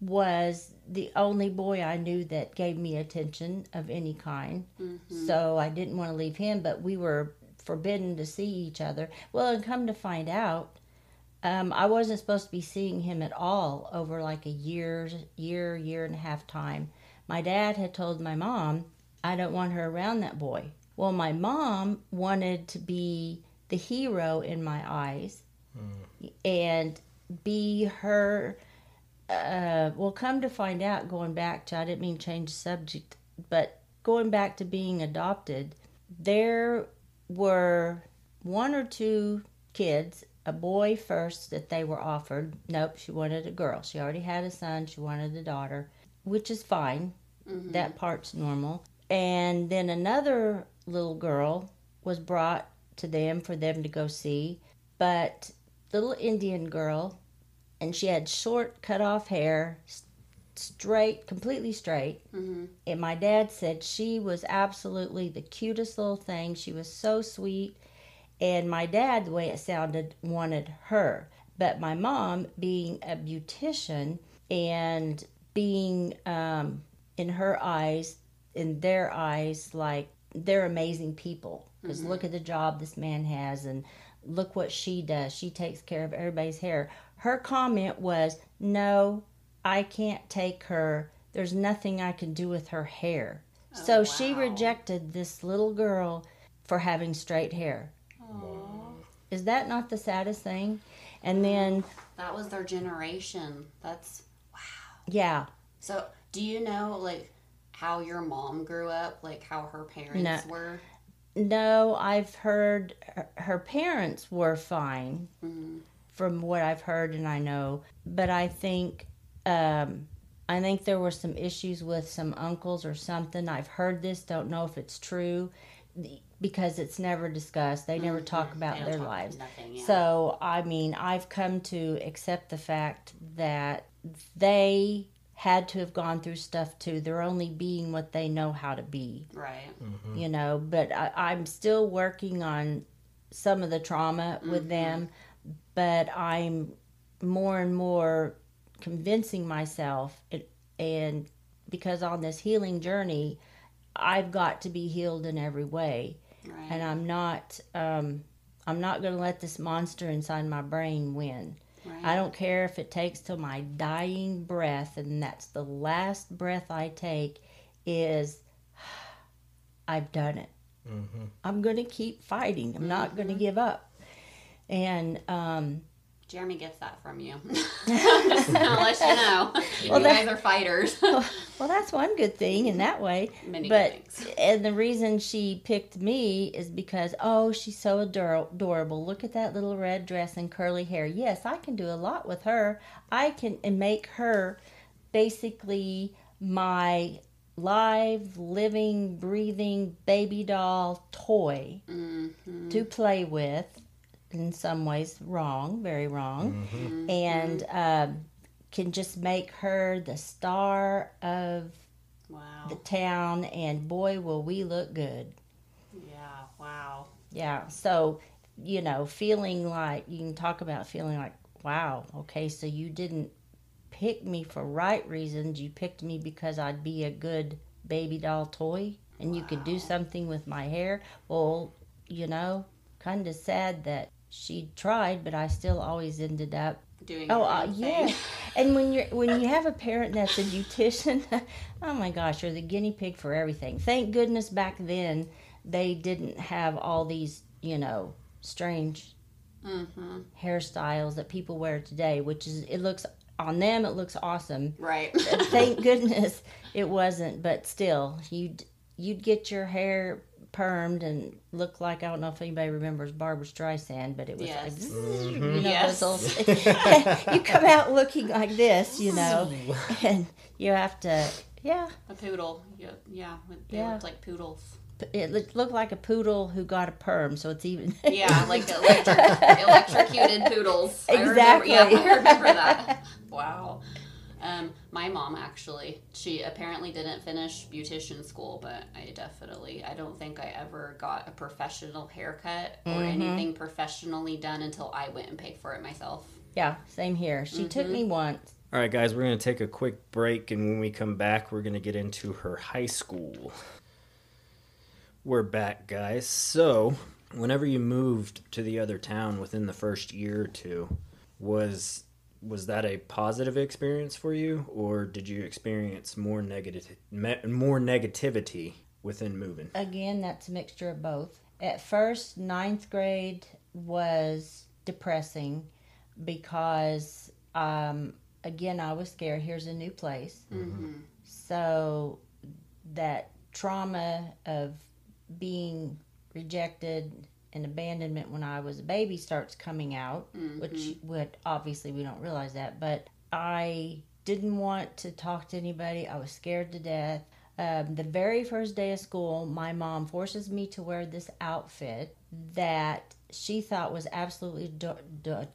was the only boy I knew that gave me attention of any kind, Mm-hmm. so I didn't want to leave him, but we were forbidden to see each other. Well, and come to find out, um, I wasn't supposed to be seeing him at all over like a year, year, year and a half time. My dad had told my mom, I don't want her around that boy. Well, my mom wanted to be the hero in my eyes and be her. Uh, well, come to find out, going back to, I didn't mean change the subject, but going back to being adopted, there were one or two kids, a boy first that they were offered. Nope, she wanted a girl. She already had a son, she wanted a daughter, which is fine. Mm-hmm. That part's normal. And then another little girl was brought to them for them to go see. But little Indian girl, and she had short cut off hair, straight, completely straight. Mhm. And my dad said she was absolutely the cutest little thing. She was so sweet. And my dad, the way it sounded, wanted her. But my mom, being a beautician and being um, in her eyes, in their eyes, like they're amazing people. Because look at the job this man has, and look what she does. She takes care of everybody's hair. Her comment was, No, I can't take her. There's nothing I can do with her hair. so she rejected this little girl for having straight hair. Is that not the saddest thing? And then, That was their generation. That's Wow. yeah, so. Do you know like how your mom grew up? Like how her parents No. were? no, I've heard her, parents were fine Mm. From what I've heard and I know, but I think um, I think there were some issues with some uncles or something. I've heard this, don't know if it's true because it's never discussed. They never talk mm-hmm. about their talk lives. Nothing. Yeah. So, I mean, I've come to accept the fact that they had to have gone through stuff too. They're only being what they know how to be, right. Mm-hmm. you know. But I, I'm still working on some of the trauma with mm-hmm. them, but I'm more and more convincing myself, it, and because on this healing journey, I've got to be healed in every way Right. and I'm not um, I'm not going to let this monster inside my brain win. right. I don't care if it takes till my dying breath, and that's the last breath I take. Is [sighs] I've done it. I'm going to keep fighting. I'm not going to give up. And um, Jeremy gets that from you. [laughs] Just gonna let you know. Well, you that- guys are fighters. [laughs] well, that's one good thing in that way. Many but and the reason she picked me is because oh she's so ador- adorable look at that little red dress and curly hair yes i can do a lot with her i can and make her basically my live living breathing baby doll toy Mhm. to play with in some ways wrong very wrong and um, can just make her the star of Wow. the town and boy will we look good Yeah. Wow. yeah so you know feeling like you can talk about feeling like wow okay so you didn't pick me for right reasons you picked me because i'd be a good baby doll toy and you could do something with my hair well you know kind of sad that she tried but i still always ended up Doing. Oh, uh, yeah. [laughs] And when you're when you have a parent that's a beautician, [laughs] oh my gosh, you're the guinea pig for everything. Thank goodness back then they didn't have all these, you know, strange Mm-hmm. hairstyles that people wear today, which is it looks on them it looks awesome. Right. Thank [laughs] goodness it wasn't, but still, you'd you'd get your hair permed and look like I don't know if anybody remembers Barbra Streisand, but it was like Yes. zzz, mm-hmm. you know Yes. those old, [laughs] [laughs] you come out looking like this, you know, and you have to yeah. A poodle. Yeah. Yeah. They Yeah. looked like poodles. It looked looked like a poodle who got a perm, so it's even [laughs] Yeah, like electric, electrocuted poodles. I remember, Exactly. yeah, I remember that. Wow. Um, my mom actually, she apparently didn't finish beautician school, but I definitely, I don't think I ever got a professional haircut or Mm-hmm. anything professionally done until I went and paid for it myself. yeah, same here. She took me once. All right, guys, we're going to take a quick break, and when we come back, we're going to get into her high school. We're back, guys. So, whenever you moved to the other town within the first year or two, was was that a positive experience for you, or did you experience more negative more negativity within moving? Again, that's a mixture of both. At first, ninth grade was depressing because, um, again, I was scared. Here's a new place. Mm-hmm. So that trauma of being rejected and abandonment when I was a baby starts coming out, which would obviously we don't realize that, but I didn't want to talk to anybody. I was scared to death. Um, the very first day of school, my mom forces me to wear this outfit that she thought was absolutely do- do-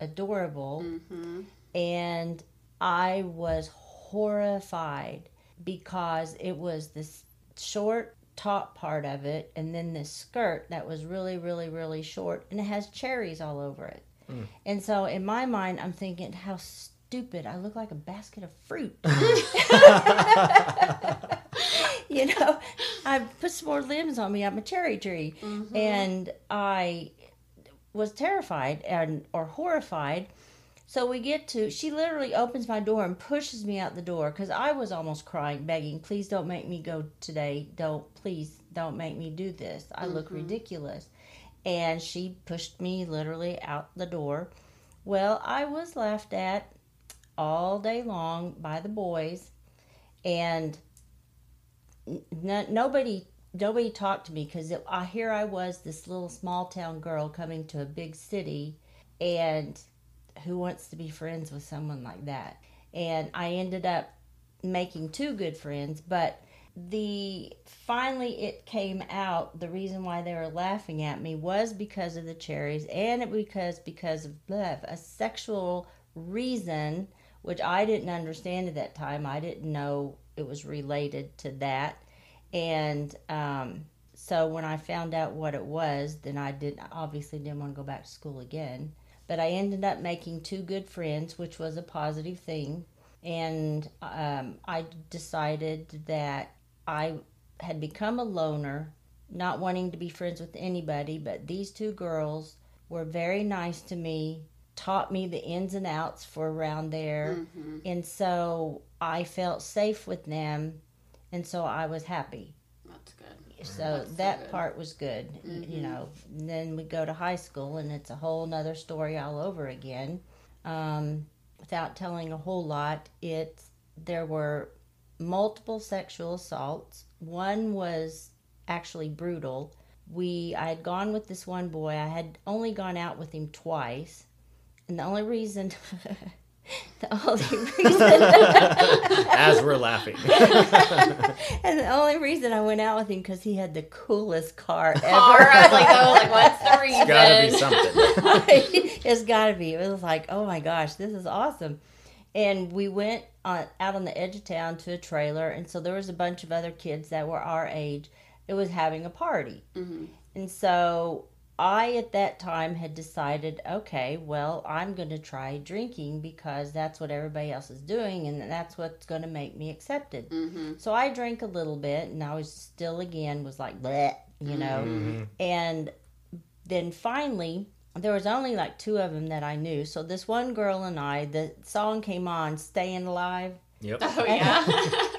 adorable, Mm-hmm. and I was horrified because it was this short top part of it and then this skirt that was really, really, really short and it has cherries all over it. Hmm. And so in my mind, I'm thinking, how stupid. I look like a basket of fruit. [laughs] [laughs] you know, I put some more limbs on me. I'm a cherry tree. Mm-hmm. And I was terrified and or horrified. So we get to she literally opens my door and pushes me out the door cuz I was almost crying begging, "Please don't make me go today. Don't please don't make me do this. I look mm-hmm. ridiculous." And she pushed me literally out the door. Well, I was laughed at all day long by the boys and n- nobody nobody talked to me because I here I was this little small town girl coming to a big city and who wants to be friends with someone like that. And I ended up making two good friends but the finally it came out the reason why they were laughing at me was because of the cherries and it because because of a sexual reason which I didn't understand at that time. I didn't know it was related to that. And um, so when I found out what it was, then I didn't obviously didn't want to go back to school again. But I ended up making two good friends, which was a positive thing. And um, I decided that I had become a loner, not wanting to be friends with anybody. But these two girls were very nice to me, taught me the ins and outs for around there. And so I felt safe with them and so I was happy. So That's that good. part was good, y- you know. And then we go to high school, and it's a whole nother story all over again. Um, without telling a whole lot, it there were multiple sexual assaults. One was actually brutal. We I had gone with this one boy. I had only gone out with him twice, and the only reason. [laughs] [laughs] The only reason [laughs] As we're laughing. [laughs] And the only reason I went out with him because he had the coolest car ever. All right, like, oh, like what's the reason? it's Gotta be something. it's got to be. It was like, oh my gosh, this is awesome. And we went on, out on the edge of town to a trailer, and so there was a bunch of other kids that were our age. It was having a party, mm-hmm. and so I at that time had decided, okay, well, I'm going to try drinking because that's what everybody else is doing, and that's what's going to make me accepted. Mm-hmm. So I drank a little bit, and I was still again was like, bleh, you know. And then finally, there was only like two of them that I knew. So this one girl and I, the song came on, "Staying Alive." Yep. Oh yeah. [laughs]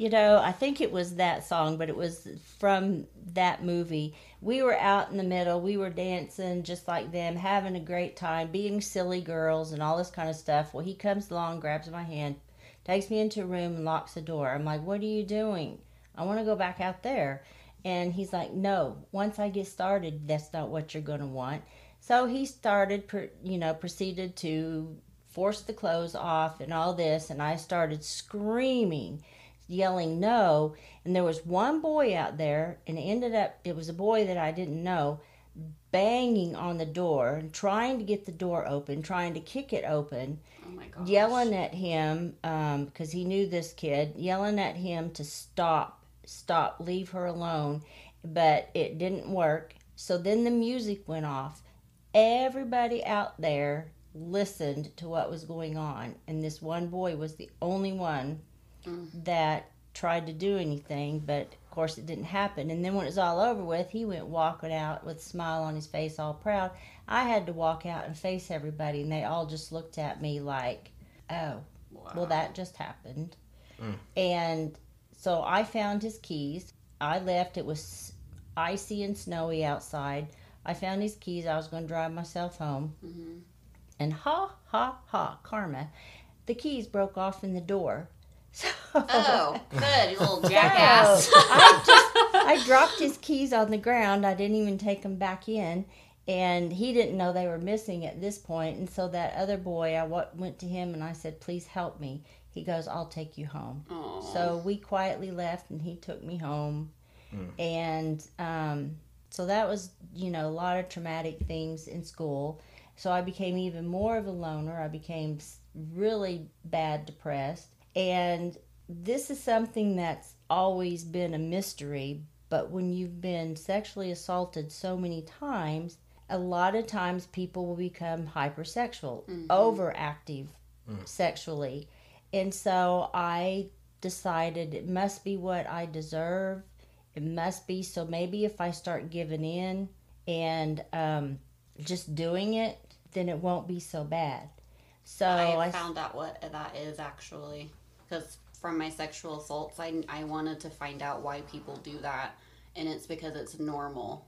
You know, I think it was that song, but it was from that movie. We were out in the middle, we were dancing just like them, having a great time, being silly girls and all this kind of stuff. Well, he comes along, grabs my hand, takes me into a room, and locks the door. I'm like, What are you doing? I want to go back out there. And he's like, No, once I get started, that's not what you're going to want. So he started, you know, proceeded to force the clothes off and all this. And I started screaming yelling no. And there was one boy out there and it ended up it was a boy that i didn't know banging on the door and trying to get the door open trying to kick it open Oh my gosh. yelling at him um, because he knew this kid yelling at him to stop stop leave her alone. But it didn't work. So then the music went off. Everybody out there listened to what was going on. And this one boy was the only one Mm. that tried to do anything but of course it didn't happen. And then when it was all over with he went walking out with a smile on his face all proud. I had to walk out and face everybody and they all just looked at me like oh Wow. well that just happened. Mm. And so i found his keys. I left. It was icy and snowy outside. I found his keys. I was going to drive myself home. Mm-hmm. And ha ha ha karma. The keys broke off in the door so Oh, [laughs] good, you little so, jackass. I [laughs] just I dropped his keys on the ground. I didn't even take them back in, and he didn't know they were missing at this point. And so that other boy, I went to him and I said, "Please help me." He goes, "I'll take you home." Aw. So we quietly left, and he took me home, and um, so that was you know a lot of traumatic things in school. So I became even more of a loner. I became really bad depressed. And this is something that's always been a mystery, but when you've been sexually assaulted so many times, a lot of times people will become hypersexual, overactive sexually. And so I decided it must be what I deserve. It must be. So maybe if I start giving in and um, just doing it, then it won't be so bad. So I I, found out what that is actually because from my sexual assaults, I I wanted to find out why people do that, and it's because it's normal.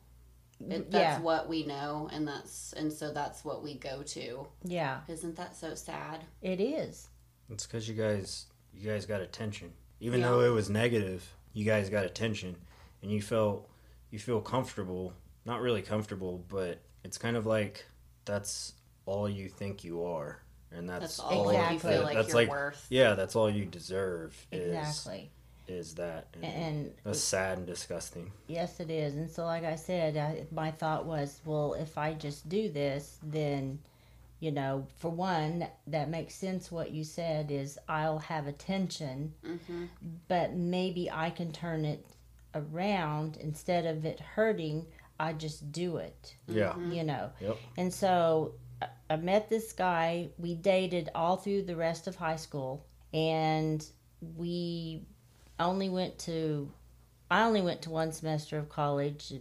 It, mm, that's Yeah. what we know, and that's and so that's what we go to. yeah, Isn't that so sad? it is. It's because you guys, you guys got attention. Even Yeah. though it was negative, you guys got attention, and you felt, you feel comfortable. Not really comfortable, but it's kind of like that's all you think you are, and that's, That's all Exactly. you feel like that's you're like, worth. Yeah, that's all you deserve. Is, Exactly. Is that? And And that's sad and disgusting. yes, it is. And so, like I said, I, my thought was, well, if I just do this, then, you know, for one, that makes sense. What you said is I'll have attention, hmm but maybe I can turn it around instead of it hurting. I just do it. Yeah. Mm-hmm. you know. Yep. And so I- met this guy. We dated all through the rest of high school, and we only went to. I only went to one semester of college.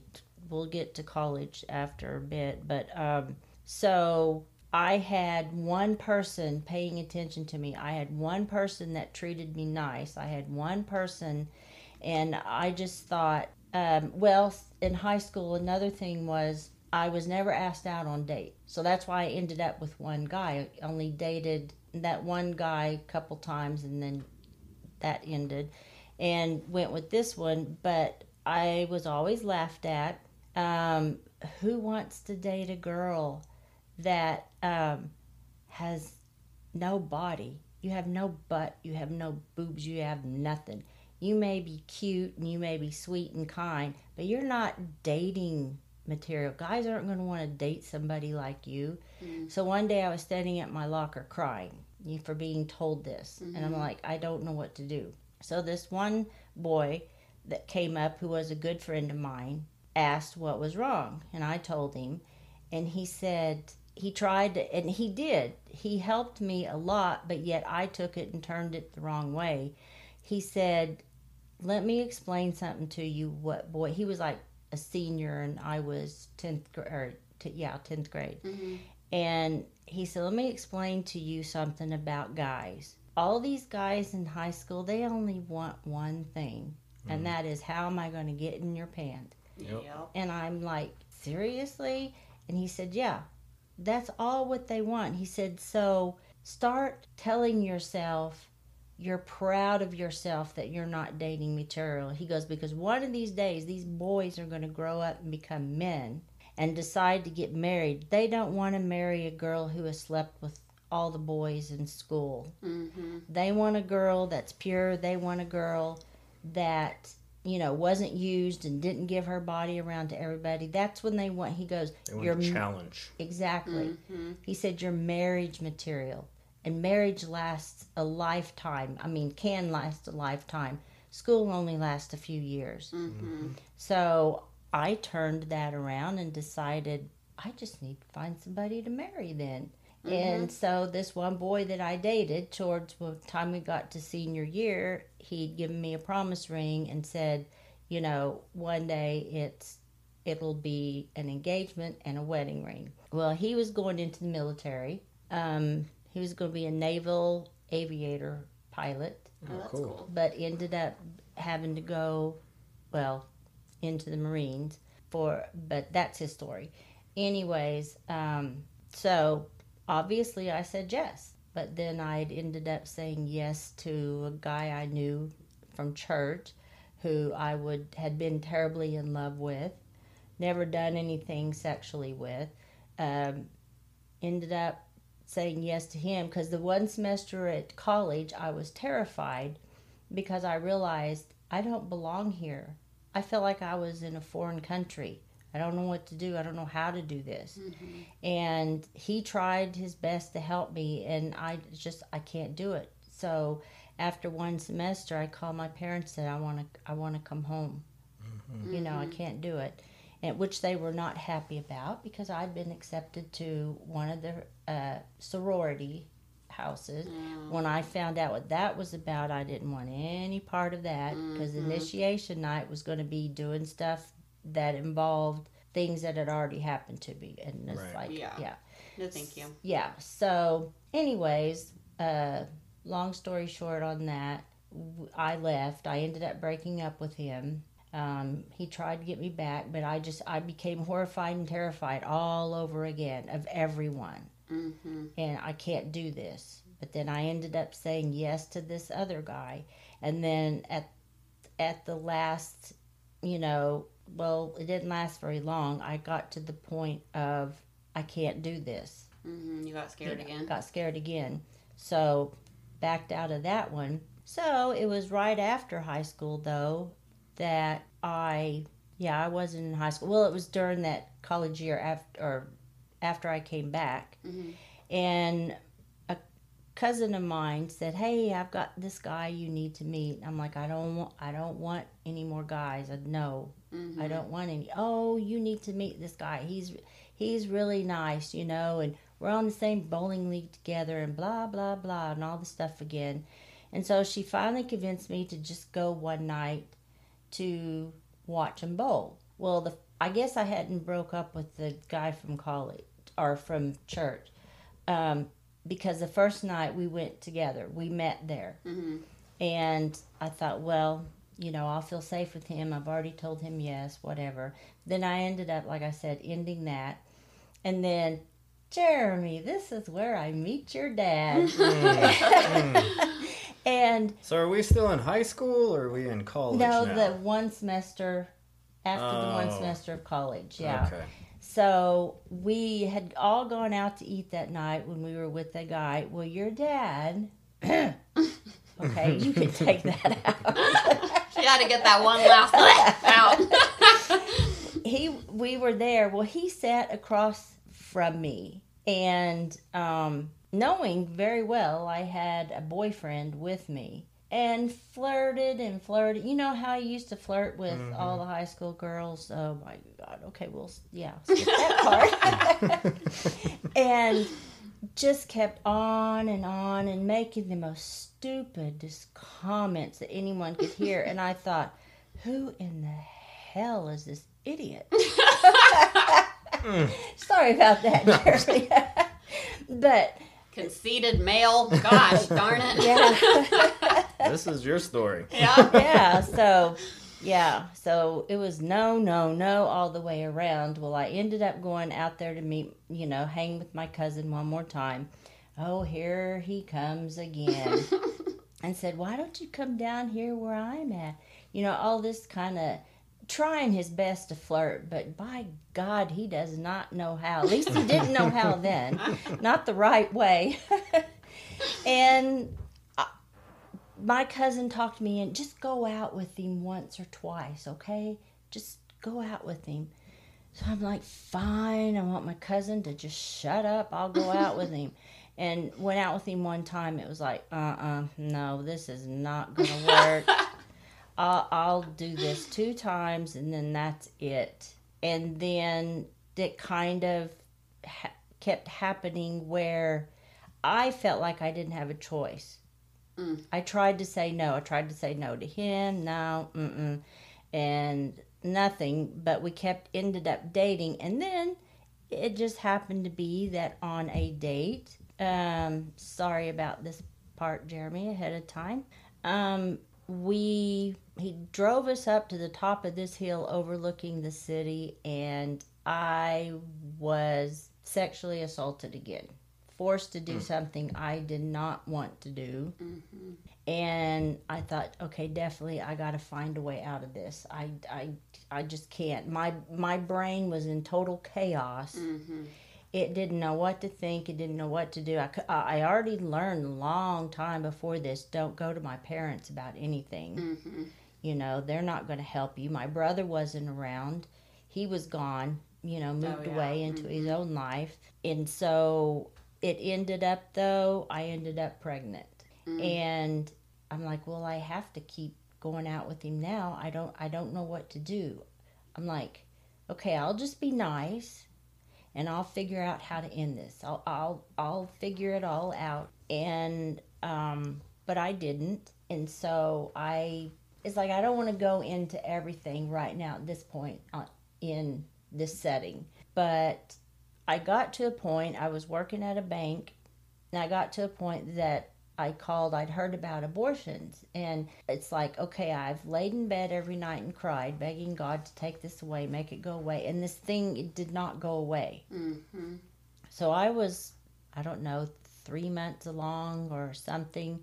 We'll get to college after a bit, but um, so I had one person paying attention to me. I had one person that treated me nice. I had one person, and I just thought, um, well, in high school, another thing was I was never asked out on date. So that's why I ended up with one guy. I only dated that one guy a couple times and then that ended and went with this one, but I was always laughed at. Um, who wants to date a girl that um, has no body? You have no butt, you have no boobs, you have nothing. You may be cute and you may be sweet and kind, but you're not dating material. Guys aren't going to want to date somebody like you. Mm. So one day I was standing at my locker crying for being told this, and I'm mm-hmm. like, I don't know what to do. So this one boy that came up, who was a good friend of mine, asked what was wrong, and I told him, and he said he tried to, and he did. He helped me a lot, but yet I took it and turned it the wrong way. He said, "Let me explain something to you." What boy? He was like a senior, and I was tenth grade, or t- yeah, tenth grade. hmm And he said, Let me explain to you something about guys. All these guys in high school, they only want one thing, and that is, How am I going to get in your pants? Yep. Yep. And I'm like, Seriously? And he said, Yeah, that's all what they want. He said, So start telling yourself you're proud of yourself that you're not dating material. He goes, Because one of these days, these boys are going to grow up and become men and decide to get married. They don't want to marry a girl who has slept with all the boys in school. hmm They want a girl that's pure. They want a girl that, you know, wasn't used and didn't give her body around to everybody. That's when they want, he goes, They want a challenge. exactly. hmm He said, you're marriage material. And marriage lasts a lifetime. I mean, can last a lifetime. School only lasts a few years. hmm So I turned that around and decided I just need to find somebody to marry then. And so this one boy that I dated towards the time we got to senior year, he'd given me a promise ring and said, you know, one day it's it'll be an engagement and a wedding ring. Well, he was going into the military. Um, he was going to be a naval aviator pilot Oh, that's cool. cool. but ended up having to go, well, into the Marines for, but that's his story. Anyways, um, so obviously I said yes, but then I'd ended up saying yes to a guy I knew from church who I would had been terribly in love with, never done anything sexually with. Um, ended up saying yes to him because the one semester at college I was terrified because I realized I don't belong here. I felt like I was in a foreign country. I don't know what to do. I don't know how to do this. hmm And he tried his best to help me and I just I can't do it. So after one semester, I called my parents and said I want to I want to come home. You know, I can't do it, and which they were not happy about because I'd been accepted to one of the uh, sorority houses. When I found out what that was about, I didn't want any part of that because initiation night was going to be doing stuff that involved things that had already happened to me, and it's Right. like, Yeah. yeah No, thank you. yeah so anyways uh long story short on that I left i ended up breaking up with him um, he tried to get me back but i just i became horrified and terrified all over again of everyone Mm-hmm. and i can't do this but then i ended up saying yes to this other guy and then at at the last you know well it didn't last very long i got to the point of i can't do this Mm-hmm. You got scared you know, again. Got scared again. So backed out of that one. So it was right after high school though that I yeah, I wasn't in high school. Well, it was during that college year after or after I came back. Mhm. And a cousin of mine said, "Hey, I've got this guy you need to meet." I'm like, "I don't want I don't want any more guys." I no. Mm-hmm. I don't want any. Oh, you need to meet this guy. He's he's really nice, you know, and we're on the same bowling league together and blah blah blah and all the stuff again. And so she finally convinced me to just go one night to watch him bowl. Well, the I guess I hadn't broke up with the guy from college or from church. Um, because the first night we went together, we met there. Mm-hmm. And I thought, well, you know, I'll feel safe with him. I've already told him yes, whatever. Then I ended up, like I said, ending that. And then, Jeremy, this is where I meet your dad. [laughs] and So are we still in high school or are we in college no, now? the one semester after the one semester of college, yeah. Okay. So we had all gone out to eat that night when we were with the guy. Well, your dad. [laughs] okay, you can [laughs] take that out. She had to get that one last out. [laughs] he we were there well he sat across from me and um knowing very well i had a boyfriend with me and flirted and flirted. You know how i used to flirt with mm-hmm. all the high school girls? Oh my god. Okay well yeah [laughs] skip that part. [laughs] And just kept on and on and making the most stupidest comments that anyone could hear. And i thought who in the hell is this idiot? [laughs] Sorry about that jeremy. But Conceited male. Gosh [laughs] darn it. yeah [laughs] this is your story. Yeah. yeah so yeah so it was no no no all the way around well i ended up going out there to meet you know hang with my cousin one more time oh here he comes again [laughs] and said why don't you come down here where i'm at you know all this kind of trying his best to flirt but by god he does not know how. At least he didn't know how [laughs] then. Not the right way. [laughs] And uh, my cousin talked me in just go out with him once or twice okay? Just go out with him. So i'm like fine i want my cousin to just shut up. I'll go out with him. And went out with him one time. It was like uh-uh no this is not gonna work [laughs] I'll, I'll do this two times and then that's it and then it kind of ha- kept happening where i felt like i didn't have a choice I tried to say no. I tried to say no to him. No, mm-mm, and nothing. But we kept ended up dating, and then it just happened to be that on a date. Um, sorry about this part, Jeremy, ahead of time. Um, we he drove us up to the top of this hill overlooking the city, and I was sexually assaulted again forced to do something I did not want to do. And I thought, okay, definitely I got to find a way out of this. I, I, I just can't. My my brain was in total chaos. Mm-hmm. It didn't know what to think. It didn't know what to do. I, I already learned a long time before this. Don't go to my parents about anything. Mm-hmm. You know, they're not going to help you. My brother wasn't around. He was gone, you know, moved yeah. away into his own life. And so it ended up, though, I ended up pregnant. And I'm like, well, I have to keep going out with him now. I don't I don't know what to do. I'm like, okay, I'll just be nice and I'll figure out how to end this. I'll I'll I'll figure it all out. And um but I didn't. And so I it's like I don't want to go into everything right now at this point uh, in this setting. But I got to a point I was working at a bank and I got to a point that I called, I'd heard about abortions. And it's like, okay, I've laid in bed every night and cried, begging God to take this away, make it go away. And this thing, it did not go away. Mm-hmm. So I was, I don't know, three months along or something.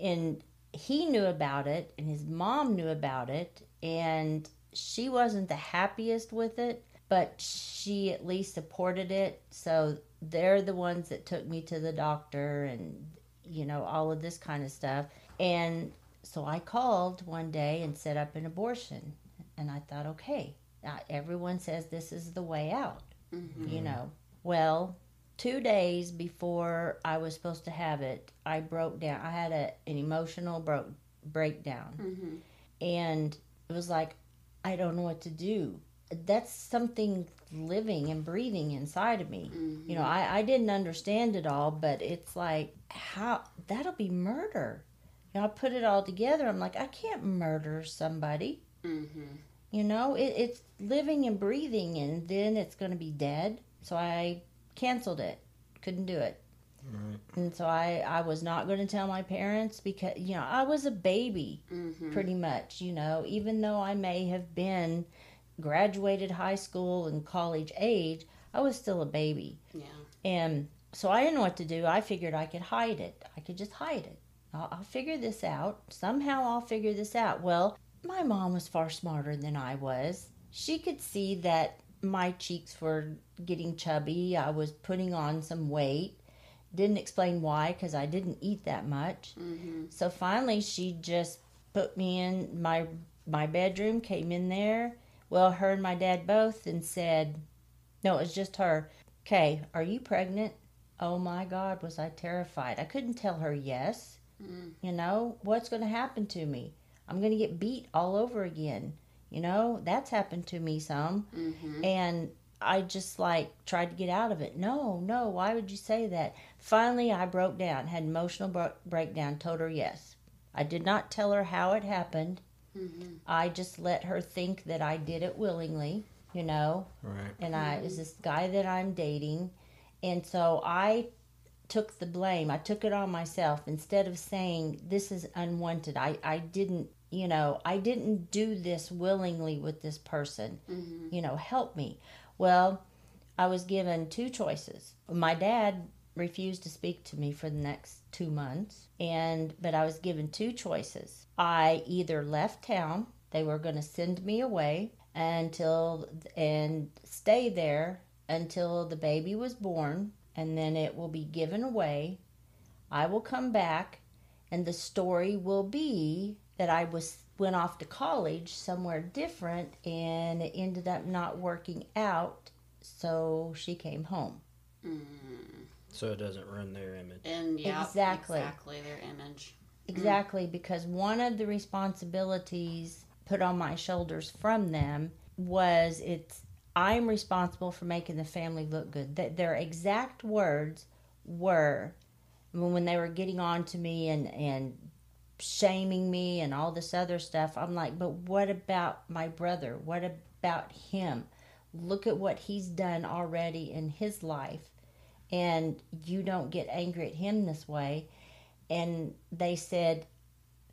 And he knew about it, and his mom knew about it. And she wasn't the happiest with it, but she at least supported it. So they're the ones that took me to the doctor and you know, all of this kind of stuff. And so I called one day and set up an abortion. And I thought, okay, everyone says this is the way out, Mm-hmm. you know. Well, two days before I was supposed to have it, I broke down. I had a, an emotional broke breakdown. Mm-hmm. And it was like, I don't know what to do. That's something living and breathing inside of me. Mm-hmm. You know, I, I didn't understand it all, but it's like, how that'll be murder. You know, I put it all together. I'm like, I can't murder somebody. Mm-hmm. You know, it, it's living and breathing, and then it's going to be dead. So I canceled it. Couldn't do it. Right. And so I, I was not going to tell my parents because, you know, I was a baby Mm-hmm. pretty much, you know, even though I may have been graduated high school and college age, I was still a baby. Yeah. And so I didn't know what to do. I figured I could hide it. I could just hide it. I'll, I'll figure this out. Somehow I'll figure this out. Well, my mom was far smarter than I was. She could see that my cheeks were getting chubby. I was putting on some weight. Didn't explain why because I didn't eat that much. Mm-hmm. So finally, she just put me in my my bedroom. Came in there. Well, her and my dad both, and said, "No, it was just her." Okay, are you pregnant? Oh my God, was I terrified? I couldn't tell her yes. Mm-hmm. You know what's going to happen to me? I'm going to get beat all over again. You know that's happened to me some, Mm-hmm. and I just like tried to get out of it. No, no, why would you say that? Finally, I broke down, had emotional breakdown, told her yes. I did not tell her how it happened. Mm-hmm. I just let her think that I did it willingly, you know, Right. and I is this guy that I'm dating, and so I took the blame. I took it on myself instead of saying this is unwanted. I I didn't, you know, I didn't do this willingly with this person. Mm-hmm. You know, help me. Well, I was given two choices. My dad refused to speak to me for the next 2 months, and but I was given two choices. I either left town, they were going to send me away until and stay there until the baby was born and then it will be given away. I will come back and the story will be that I was went off to college somewhere different and it ended up not working out so she came home. Mm-hmm. So it doesn't ruin their image. And yeah, Exactly. exactly their image. Exactly, because one of the responsibilities put on my shoulders from them was it's I'm responsible for making the family look good. That their exact words were when they were getting on to me and and shaming me and all this other stuff. I'm like, but what about my brother? What about him? Look at what he's done already in his life, and you don't get angry at him this way and they said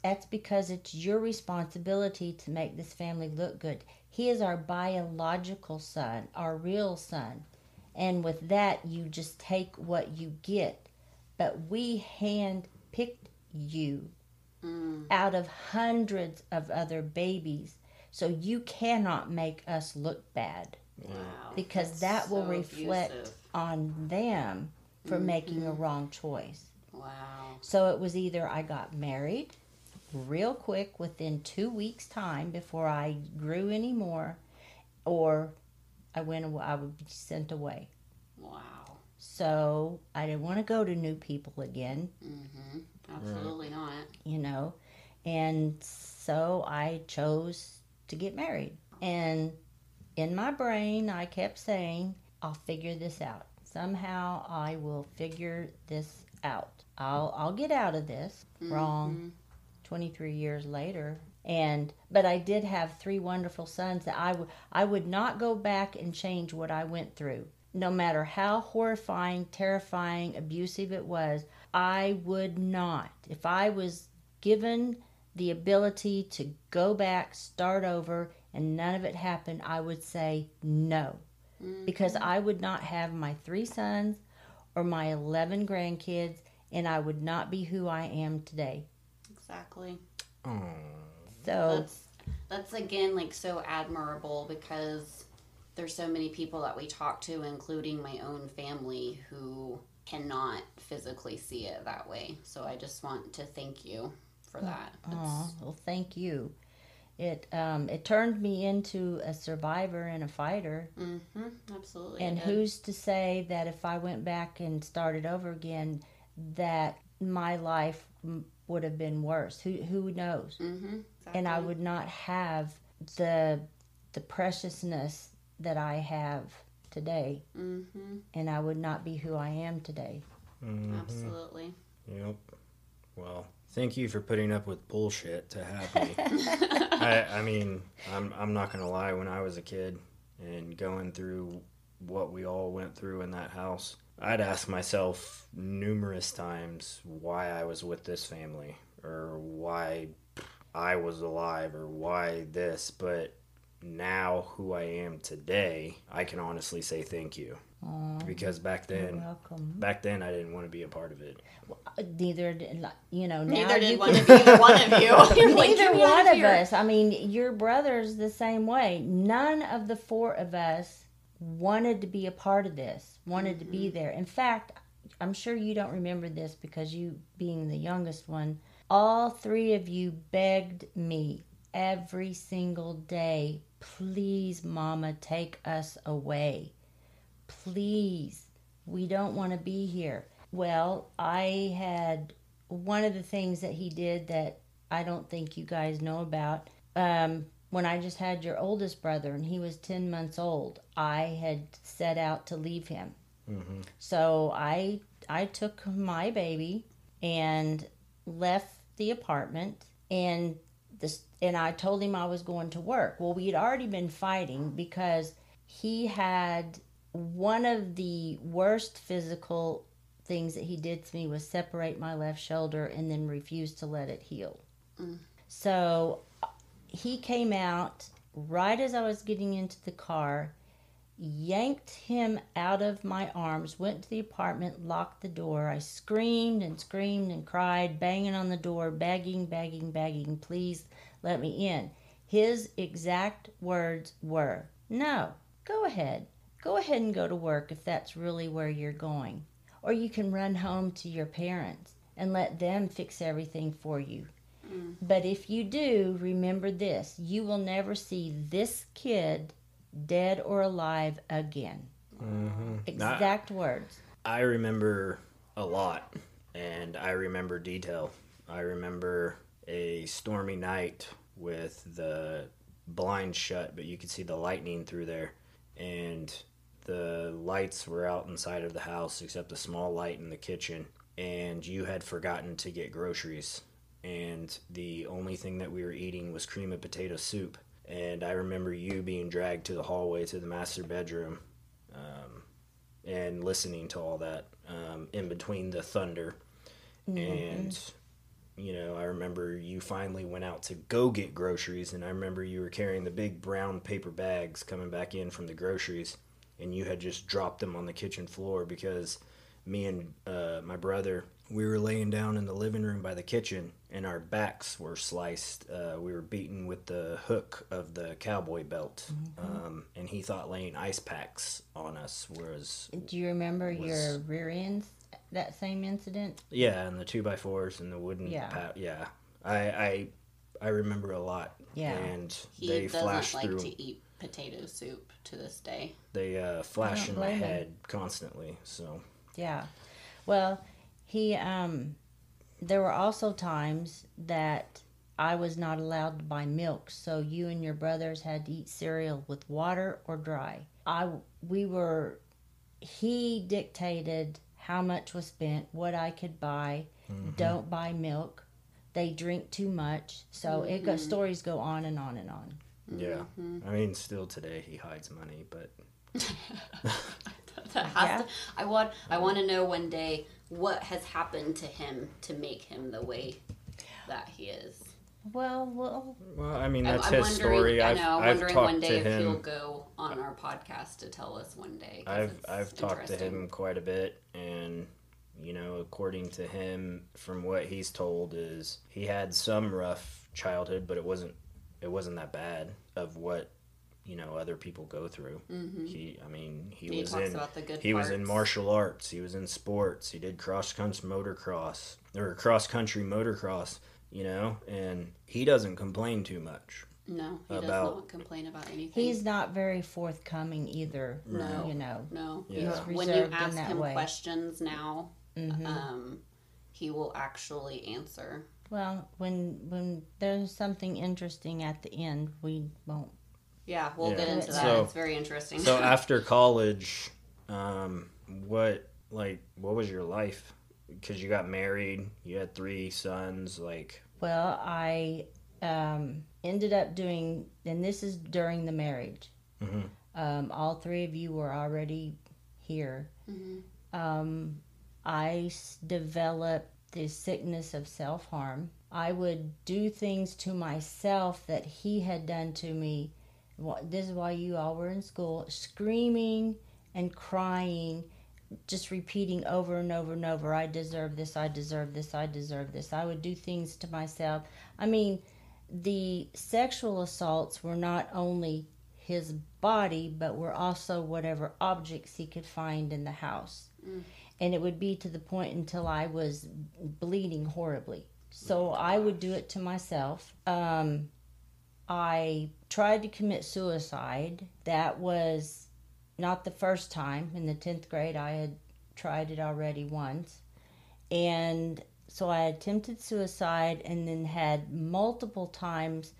that's because it's your responsibility to make this family look good. He is our biological son, our real son. And with that, you just take what you get. But we hand picked you Mm. out of hundreds of other babies. So you cannot make us look bad Wow. because That's that will so reflect abusive. On them for making a wrong choice. Wow. So it was either I got married real quick within two weeks' time before I grew any more, or I went away, I would be sent away. Wow. So I didn't want to go to new people again, Mm-hmm. Absolutely not. you know. And so I chose to get married. And in my brain, I kept saying, I'll figure this out. Somehow I will figure this out. I'll, I'll get out of this. Mm-hmm. Wrong. 23 years later. And but I did have three wonderful sons that I would I would not go back and change what I went through. No matter how horrifying, terrifying, abusive it was, I would not. If I was given the ability to go back, start over, and none of it happened, I would say no. Because I would not have my three sons or my 11 grandkids, and I would not be who I am today. Exactly. So, That's that's again like so admirable because there's so many people that we talk to, including my own family, who cannot physically see it that way. So I just want to thank you for that. Aw, It's- well, thank you. It um, it turned me into a survivor and a fighter. mhm, absolutely. And who's to say that if I went back and started over again, that my life would have been worse? Who who knows? Mhm, And I would not have the the preciousness that I have today, Mhm, and I would not be who I am today. absolutely. Yep. Well, thank you for putting up with bullshit to have me. [laughs] I, I mean, I'm I'm not gonna lie. When I was a kid and going through what we all went through in that house, I'd ask myself numerous times why I was with this family or why I was alive or why this. But now, who I am today, I can honestly say thank you Aw, because back then, welcome. back then, I didn't want to be a part of it. Neither did you know. Now Neither you did can- one of either one of you. [laughs] [laughs] You're like, Neither "Get me out one of here." us. I mean, your brother's the same way. None of the four of us wanted to be a part of this, wanted to Mm-hmm. be there. In fact, I'm sure you don't remember this because you, being the youngest one, all three of you begged me every single day, please, Mama, take us away. Please, we don't want to be here. Well, I had one of the things that he did that I don't think you guys know about. Um, when I just had your oldest brother and he was 10 months old, I had set out to leave him. Mm-hmm. So I I took my baby and left the apartment and this and I told him I was going to work. Well, we had already been fighting because he had one of the worst physical things that he did to me was separate my left shoulder and then refuse to let it heal. Mm. So he came out right as I was getting into the car, yanked him out of my arms, went to the apartment, locked the door. I screamed and screamed and cried, banging on the door, begging, begging, begging, please let me in. His exact words were, No, go ahead. Go ahead and go to work if that's really where you're going. Or you can run home to your parents and let them fix everything for you. But if you do, remember this you will never see this kid dead or alive again. Mm-hmm. Exact words. I remember a lot, and I remember detail. I remember a stormy night with the blinds shut, but you could see the lightning through there, and the lights were out inside of the house except a small light in the kitchen, and you had forgotten to get groceries, and the only thing that we were eating was cream of potato soup. And I remember you being dragged to the hallway to the master bedroom um, and listening to all that um, in between the thunder. And, you know, I remember you finally went out to go get groceries, and I remember you were carrying the big brown paper bags coming back in from the groceries, and you had just dropped them on the kitchen floor because me and uh, my brother we were laying down in the living room by the kitchen and our backs were sliced uh, we were beaten with the hook of the cowboy belt um, and he thought laying ice packs on us was Do you remember Was- your rear ends, that same incident? yeah and the two by fours and the wooden Yeah. pa- yeah I, I i remember a lot Yeah. and He they doesn't flashed like through to eat potato soup to this day. they uh, flash in my blame him. head constantly so Yeah. Well, he um there were also times that I was not allowed to buy milk, so you and your brothers had to eat cereal with water or dry. I we were he dictated how much was spent, what I could buy. Don't buy milk. They drink too much. So it goes stories go on and on and on. Yeah. Mm-hmm. I mean, still today he hides money, but [laughs] [laughs] That has Yeah. to, I want I want to know one day what has happened to him to make him the way that he is. Well, well, well, I mean I'm- that's I'm, his story. I I've, know. I'm I've wondering one day to if he'll go on uh, our podcast to tell us one day. I've I've talked to him quite a bit, and you know, according to him, from what he's told, is he had some rough childhood, but it wasn't it wasn't that bad of what you know other people go through. He, I mean, he, He was in about the good he was in martial arts. He was in sports. He did cross country motocross or cross country motocross. You know, and he doesn't complain too much. No, he does about- not complain about anything. he's not very forthcoming either. No. You know. no. Yeah. He's- He's when you ask him way. questions now, Mhm. um, he will actually answer. Well, when when there's something interesting at the end, we won't. Yeah, we'll Yeah. get into that. So- it's very interesting. So [laughs] after college, um, what like what was your life? Because you got married, you had three sons. Like, Well, I um, ended up doing, and this is during the marriage. Mhm. Um, all three of you were already here. Um, I s- developed the sickness of self harm. I would do things to myself that he had done to me. This is why you all were in school, screaming and crying, just repeating over and over and over, I deserve this, I deserve this, I deserve this. I would do things to myself. I mean, the sexual assaults were not only his body, but were also whatever objects he could find in the house. Mm. And it would be to the point until I was bleeding horribly. So I would do it to myself. Um, I tried to commit suicide. That was not the first time. In the 10th grade, I had tried it already once. And so I attempted suicide and then had multiple times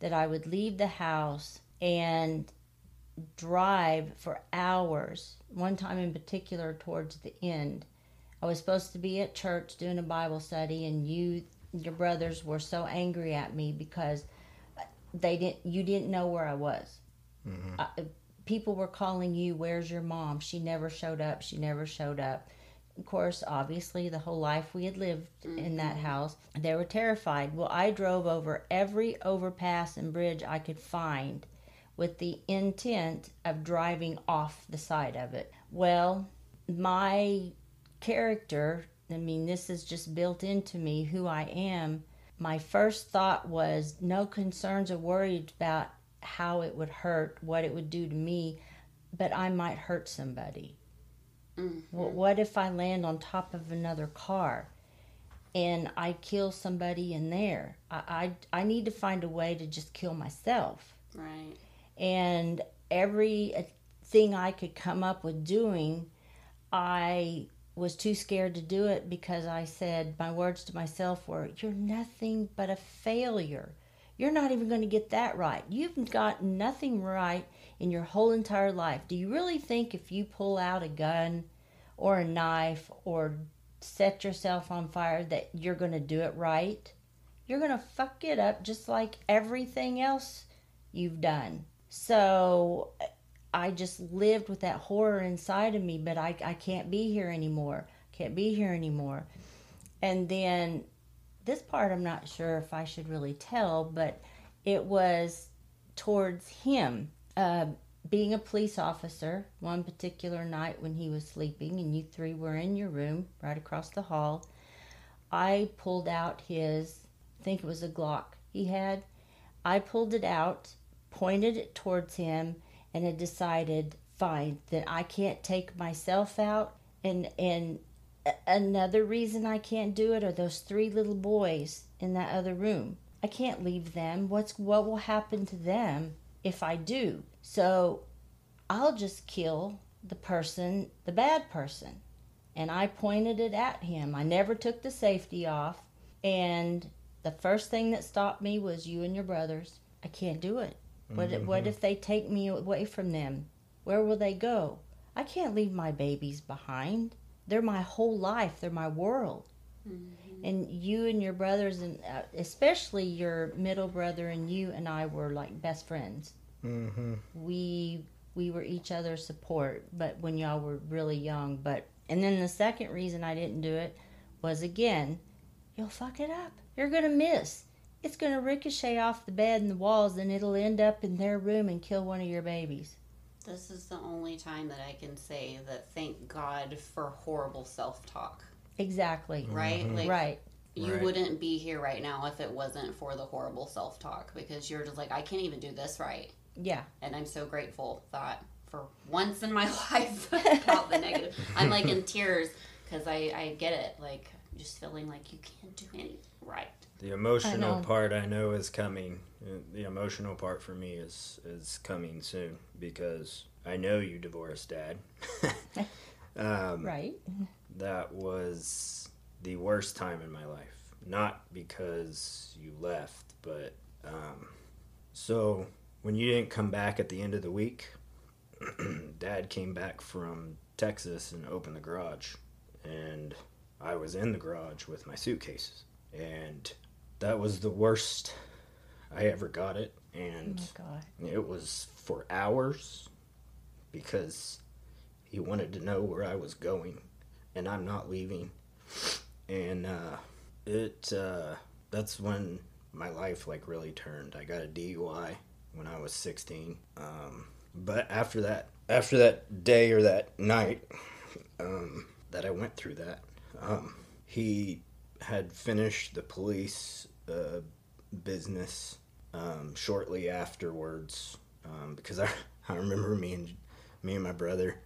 that I would leave the house and drive for hours. One time in particular, towards the end, I was supposed to be at church doing a Bible study, and you, your brothers, were so angry at me because they didn't. You didn't know where I was. Mm-hmm. I, people were calling you, "Where's your mom?" She never showed up. She never showed up. Of course, obviously, the whole life we had lived in that mm-hmm. house, they were terrified. Well, I drove over every overpass and bridge I could find with the intent of driving off the side of it. Well, my character, I mean, this is just built into me who I am. My first thought was no concerns or worried about how it would hurt, what it would do to me, but I might hurt somebody. Mm-hmm. What, what if I land on top of another car and I kill somebody in there? I, I, I need to find a way to just kill myself right. And every uh, thing I could come up with doing, I was too scared to do it because I said my words to myself were, "You're nothing but a failure. You're not even going to get that right. You've got nothing right in your whole entire life. Do you really think if you pull out a gun or a knife or set yourself on fire that you're going to do it right? You're going to fuck it up just like everything else you've done. So I just lived with that horror inside of me, but I, I can't be here anymore. Can't be here anymore. And then this part I'm not sure if I should really tell, but it was towards him. Uh, being a police officer, one particular night when he was sleeping and you three were in your room right across the hall, I pulled out his, I think it was a Glock he had. I pulled it out, pointed it towards him, and had decided, fine, that I can't take myself out. And and another reason I can't do it are those three little boys in that other room. I can't leave them. What's what will happen to them if I do? So I'll just kill the person, the bad person. And I pointed it at him. I never took the safety off. And the first thing that stopped me was you and your brothers. I can't do it. What if, what if they take me away from them? Where will they go? I can't leave my babies behind. They're my whole life. They're my world. And you and your brothers, and uh, especially your middle brother and you and I were like best friends. Mm-hmm. We we were each other's support, but when y'all were really young. But and then the second reason I didn't do it was again, you'll fuck it up. You're gonna miss. It's gonna ricochet off the bed and the walls, and it'll end up in their room and kill one of your babies. This is the only time that I can say that thank God for horrible self talk, Exactly. Mm-hmm. right? Like, Right. you Right. wouldn't be here right now if it wasn't for the horrible self talk because you're just like, I can't even do this right. Yeah. And I'm so grateful that for once in my [laughs] life, not the negative. I'm like in [laughs] tears because I, I get it. Like, just feeling like you can't do anything right. The emotional know. part I know is coming. Uh, The emotional part for me is is coming soon because I know you divorced dad. [laughs] um, Right. That was the worst time in my life. Not because you left, but um, so when you didn't come back at the end of the week, [clears throat] dad came back from Texas and opened the garage, and I was in the garage with my suitcases, and that was the worst I ever got it, Oh and God. it was for hours because he wanted to know where I was going, and I'm not leaving. And uh, it uh, that's when my life like really turned. I got a DUI when I was 16. Um, but after that, after that day or that night um, that I went through that, um, he had finished the police uh, business um, shortly afterwards um, because I, [laughs] I remember me and me and my brother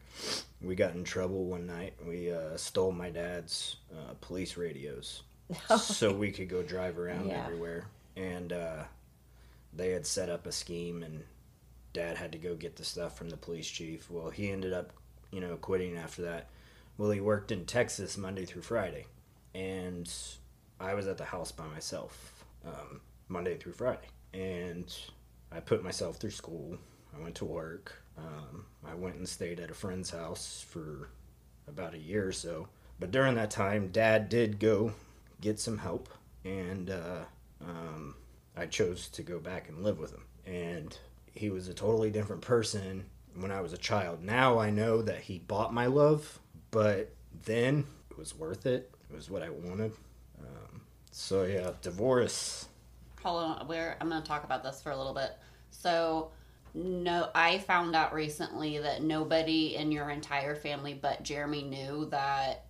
we got in trouble one night we uh, stole my dad's uh, police radios. [laughs] So we could go drive around Yeah. everywhere. And uh, they had set up a scheme and dad had to go get the stuff from the police chief. Well he ended up you know quitting after that. Well he worked in texas monday through friday. And i was at the house by myself um, monday through friday and I put myself through school. I went to work. Um, I went and stayed at a friend's house for about a year or so. But during that time, Dad did go get some help, and uh, um, I chose to go back and live with him. And he was a totally different person when I was a child. Now I know that he bought my love, but then it was worth it. It was what I wanted. Um, so yeah, divorce. Hold on, where I'm going to talk about this for a little bit. So, no, I found out recently that nobody in your entire family but Jeremy knew that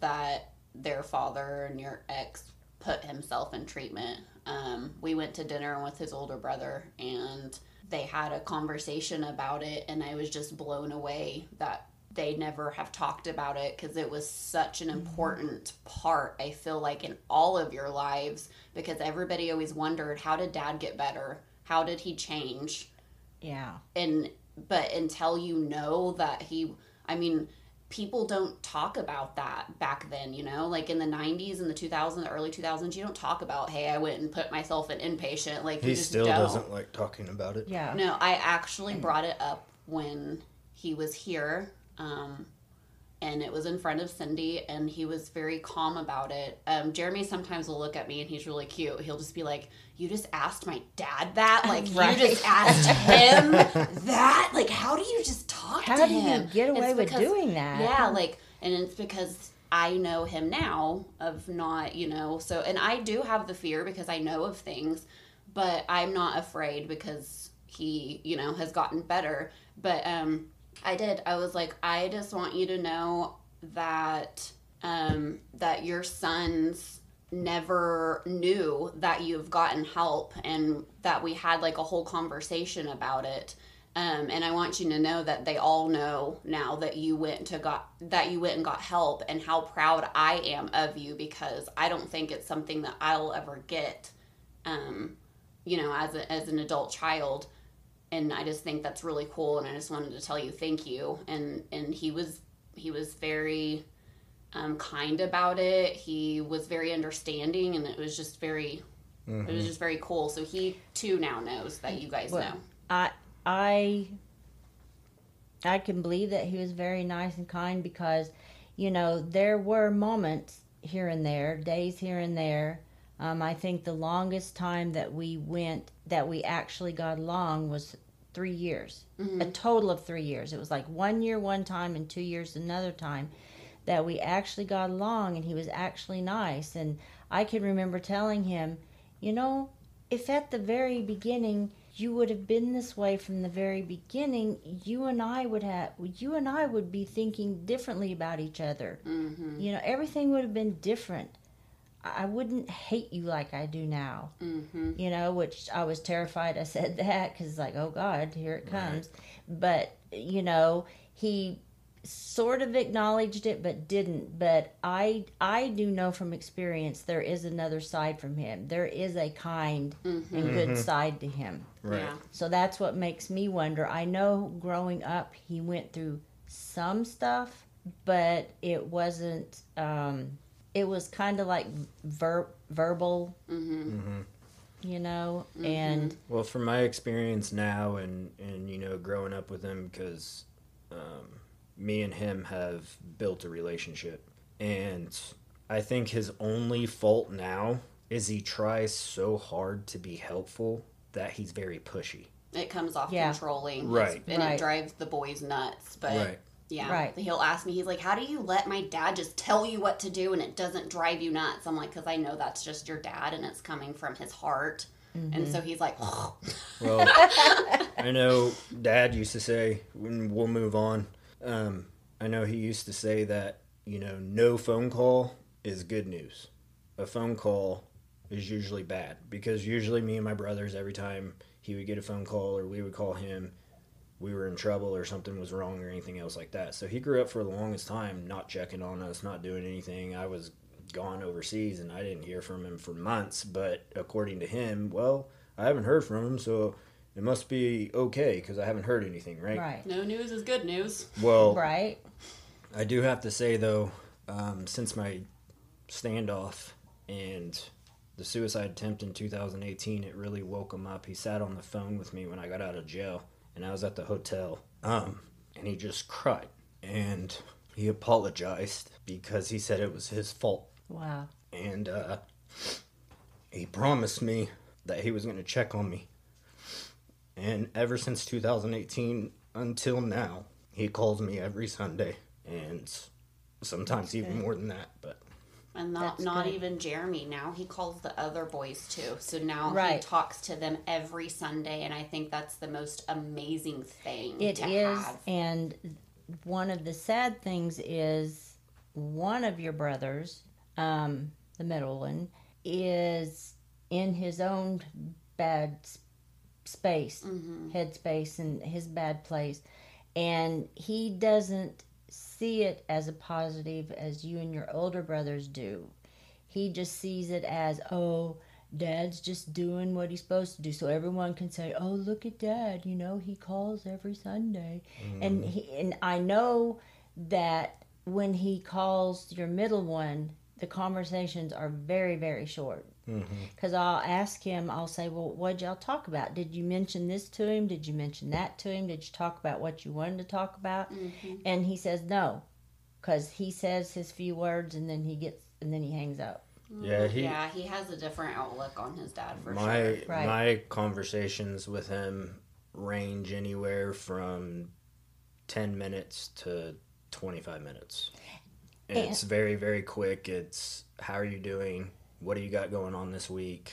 that their father and your ex put himself in treatment. Um, we went to dinner with his older brother and they had a conversation about it, and I was just blown away that they never have talked about it because it was such an mm-hmm. important part i feel like in all of your lives because everybody always wondered how did dad get better how did he change Yeah. and but until you know that he i mean people don't talk about that back then you know like in the 90s and the 2000s the early 2000s you don't talk about hey i went and put myself in inpatient like He you just still don't. doesn't like talking about it. Yeah. No, I actually mm. brought it up when he was here, um, and it was in front of Cindy, and he was very calm about it. Um, Jeremy sometimes will look at me, and he's really cute. He'll just be like, "You just asked my dad that? Like Right. you just asked him that? Like how do you just talk How to do you him? get away It's with because- doing that? Yeah, like, and it's because." I know him now of not, you know, so, and I do have the fear because I know of things, but I'm not afraid because he, you know, has gotten better. But um I did. I was like, I just want you to know that um that your sons never knew that you've gotten help and that we had like a whole conversation about it. Um, and I want you to know that they all know now that you went to got that you went and got help and how proud I am of you because I don't think it's something that I'll ever get um, you know, as a, as an adult child. And I just think that's really cool. And I just wanted to tell you thank you. And and he was he was very um, kind about it. He was very understanding, and it was just very, it was just very cool. So he too now knows that you guys Well, know. I I I can believe that he was very nice and kind because, you know, there were moments here and there, days here and there. Um, I think the longest time that we went that we actually got along was three years, a total of three years. It was like one year one time and two years another time that we actually got along, and he was actually nice. And I can remember telling him, you know, if at the very beginning you would have been this way from the very beginning, you and I would have, you and I would be thinking differently about each other. Mm-hmm. You know, everything would have been different. I I wouldn't hate you like I do now. Mm-hmm. You know, which I was terrified I said that because, like, oh God, here it comes. But, you know, he sort of acknowledged it but didn't but i i do know from experience there is another side from him there is a kind and good side to him Right. Yeah. so that's what makes me wonder i know growing up he went through some stuff but it wasn't um it was kind of like ver- verbal Mm-hmm. you know and Well, from my experience now, and and you know, growing up with him, because um, me and him have built a relationship, and I think his only fault now is he tries so hard to be helpful that he's very pushy. It comes off Yeah. controlling, Right. And Right. it drives the boys nuts. But Right. Yeah, Right. He'll ask me, he's like, "How do you let my dad just tell you what to do and it doesn't drive you nuts?" I'm like, "Cause I know that's just your dad and it's coming from his heart." And so he's like, Well, [laughs] I know Dad used to say, we'll move on. Um, I know he used to say that you know, no phone call is good news. A phone call is usually bad because usually me and my brothers, every time he would get a phone call or we would call him, we were in trouble or something was wrong or anything else like that. So he grew up for the longest time not checking on us, not doing anything. I was gone overseas and I didn't hear from him for months, but according to him, well, I haven't heard from him, so it must be okay because I haven't heard anything, right? right "No news is good news." Well, right I do have to say though, um, since my standoff and the suicide attempt in 2018, it really woke him up. He sat on the phone with me when I got out of jail, and I was at the hotel, um, and he just cried and he apologized because he said it was his fault, wow and uh, he promised me that he was going to check on me. And ever since 2018 until now, he calls me every Sunday, and sometimes even more than that. But And not That's not good. even Jeremy. Now he calls the other boys too. So now he talks to them every Sunday, and I think that's the most amazing thing It to is, have. and one of the sad things is one of your brothers, um, the middle one, is in his own bad space, Mm-hmm. headspace, and his bad place, and he doesn't see it as a positive as you and your older brothers do. He just sees it as, oh, dad's just doing what he's supposed to do. So everyone can say, oh, look at dad, you know, he calls every Sunday. Mm-hmm. And he, and I know that when he calls your middle one, the conversations are very, very short. Mm-hmm. Because I'll ask him, I'll say, Well, what'd y'all talk about? Did you mention this to him? Did you mention that to him? Did you talk about what you wanted to talk about? Mm-hmm. And he says no, because he says his few words and then he gets, and then he hangs up. Mm-hmm. yeah, he yeah, he has a different outlook on his dad for my sure. Right. my conversations with him range anywhere from 10 minutes to 25 minutes and And- it's very very quick it's how are you doing what do you got going on this week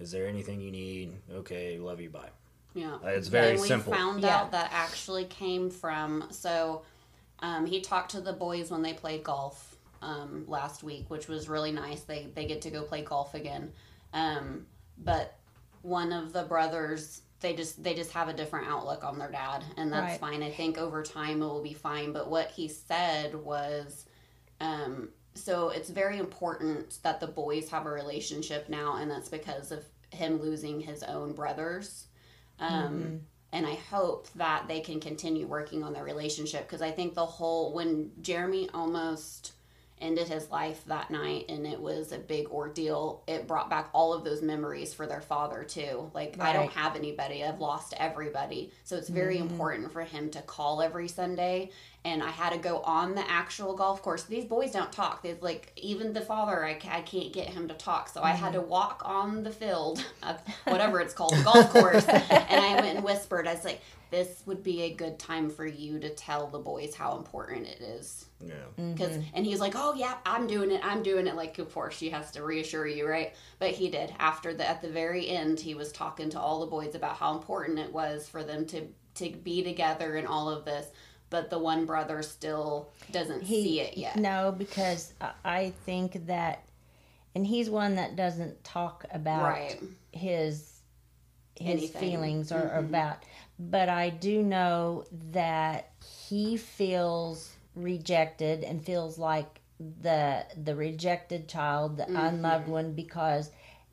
is there anything you need okay love you bye Yeah, Uh, it's very and we simple. found Yeah. out that actually came from so um, he talked to the boys when they played golf um, last week, which was really nice. They they get to go play golf again, um, but one of the brothers they just they just have a different outlook on their dad, and that's Right. fine. I think over time it will be fine. But what he said was. Um, so it's very important that the boys have a relationship now, and that's because of him losing his own brothers. Um, And I hope that they can continue working on their relationship because I think the whole when Jeremy almost ended his life that night and it was a big ordeal. It brought back all of those memories for their father too. Like i don't have anybody. I've lost everybody. So it's very mm-hmm. important for him to call every sunday. And i had to go on the actual golf course. These boys don't talk. They like even the father i, I can't get him to talk. So i had mm-hmm. to walk on the field of whatever it's called the golf course. [laughs] And i went and whispered. I was like this would be a good time for you to tell the boys how important it is Yeah. because and he's like oh yeah i'm doing it i'm doing it like of course she has to reassure you right but he did after the at the very end he was talking to all the boys about how important it was for them to to be together and all of this but the one brother still doesn't see it yet No, because I- I think that, and he's one that doesn't talk about right his his Anything. feelings or Mhm. about but I do know that he feels rejected and feels like the the rejected child, the Mhm. unloved one because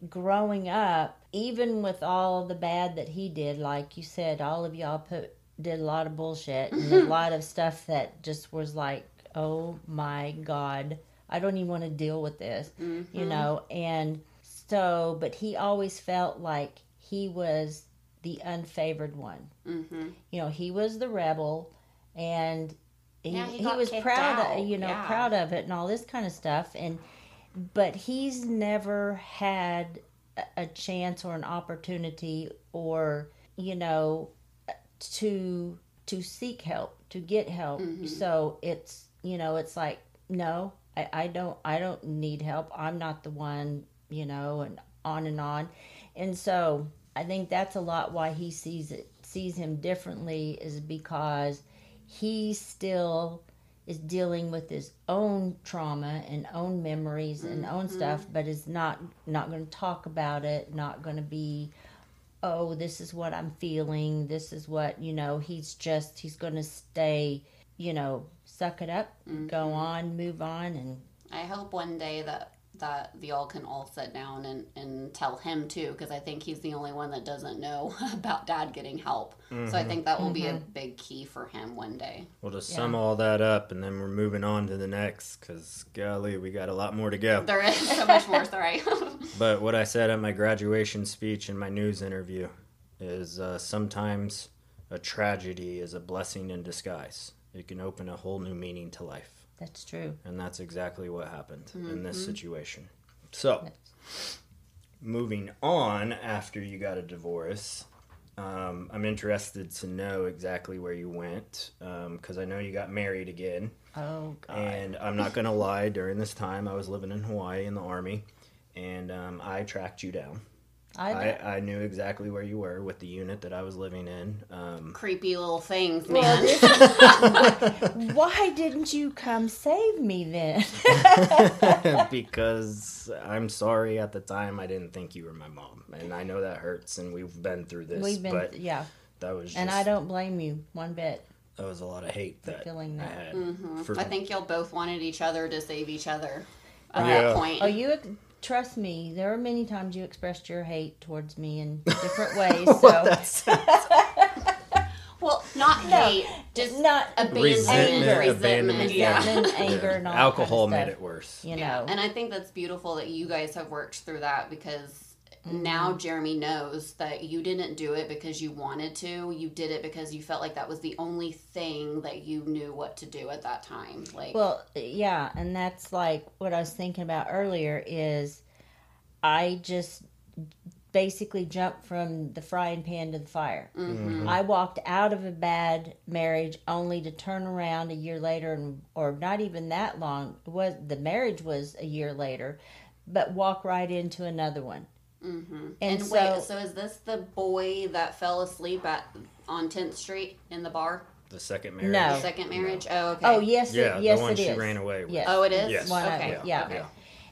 growing up, even with all the bad that he did, like you said, all of y'all put did a lot of bullshit and a lot of stuff that just was like, oh my god, I don't even want to deal with this you Mhm. know and so but he always felt like he was the unfavored one Mhm. you know he was the rebel and he, he he, was proud out, of you know yeah. proud of it and all this kind of stuff and but he's never had a, chance or an opportunity or you know to to seek help to get help Mhm. so it's you know it's like no I, I don't i don't need help i'm not the one you know and on and on and so i think that's a lot why he sees it sees him differently is because he still is dealing with his own trauma and own memories and own Mhm. stuff but is not not going to talk about it not going to be oh this is what i'm feeling this is what you know he's just he's going to stay you know suck it up go Mhm. on move on and I hope one day that that the all can all sit down and, and tell him too because I think he's the only one that doesn't know [laughs] about dad getting help. So I think that will be a big key for him one day. Well, to Yeah. sum all that up, and then we're moving on to the next, because golly, we got a lot more to go. There is so much more. Sorry. [laughs] But what I said at my graduation speech and my news interview is uh, sometimes a tragedy is a blessing in disguise. It can open a whole new meaning to life. That's true And that's exactly what happened in this situation. So, moving on after you got a divorce, um, I'm interested to know exactly where you went because I know you got married again. oh god And I'm not going to lie, during this time, I was living in Hawaii in the Army. And um, I tracked you down. I, I, I knew exactly where you were with the unit that I was living in. Um, Creepy little things, man. this [laughs] why didn't you come save me then [laughs] because I'm sorry at the time I didn't think you were my mom, and I know that hurts, and we've been through this. we've been but yeah that was just, and i don't blame you one bit that was a lot of hate that feeling I that. had. Mhm. For, I think y'all both wanted each other to save each other at Yeah. that point. oh you ex- trust me there are many times you expressed your hate towards me in [laughs] different ways so That's- [laughs] well, not No, hate, just not abandonment, Resentment, resentment, abandonment, yeah. anger, and all that alcohol kind of made it worse. You know, Yeah, and I think that's beautiful that you guys have worked through that because Mm-hmm. now Jeremy knows that you didn't do it because you wanted to. You did it because you felt like that was the only thing that you knew what to do at that time. Like, Well, yeah, and that's like what I was thinking about earlier is I just basically jumped from the frying pan to the fire. mhm. I walked out of a bad marriage only to turn around a year later and or not even that long. It was the marriage was a year later, but walk right into another one. Hmm And And, so- wait, so is this the boy that fell asleep at on 10th Street in the bar? The second marriage. No. The second marriage? Oh, okay. Oh yes, Yeah, it, yes the one it she is. ran away with. Yes. Oh, it is? Yes. One of- okay. yeah. Okay.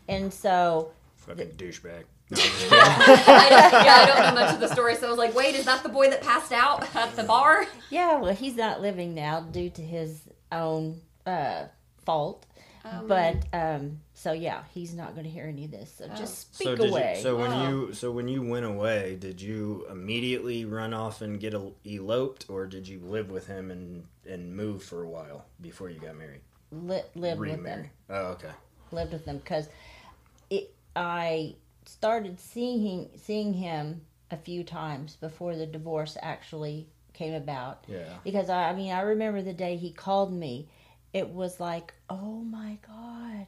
And so Fucking douchebag. [laughs] I don't, yeah, I don't know much of the story, so I was like, wait, is that the boy that passed out at the bar? Yeah, well, he's not living now due to his own uh, fault. Oh, but um, so yeah, he's not going to hear any of this. So Oh. just speak So away. you? So when Wow. you so when you went away, did you immediately run off and get el- eloped, or did you live with him and and move for a while before you got married? Li- lived with them. Oh, okay. lived with them because it I started seeing him, seeing him a few times before the divorce actually came about. Yeah. Because I, I mean, I remember the day he called me. It was like, oh my God,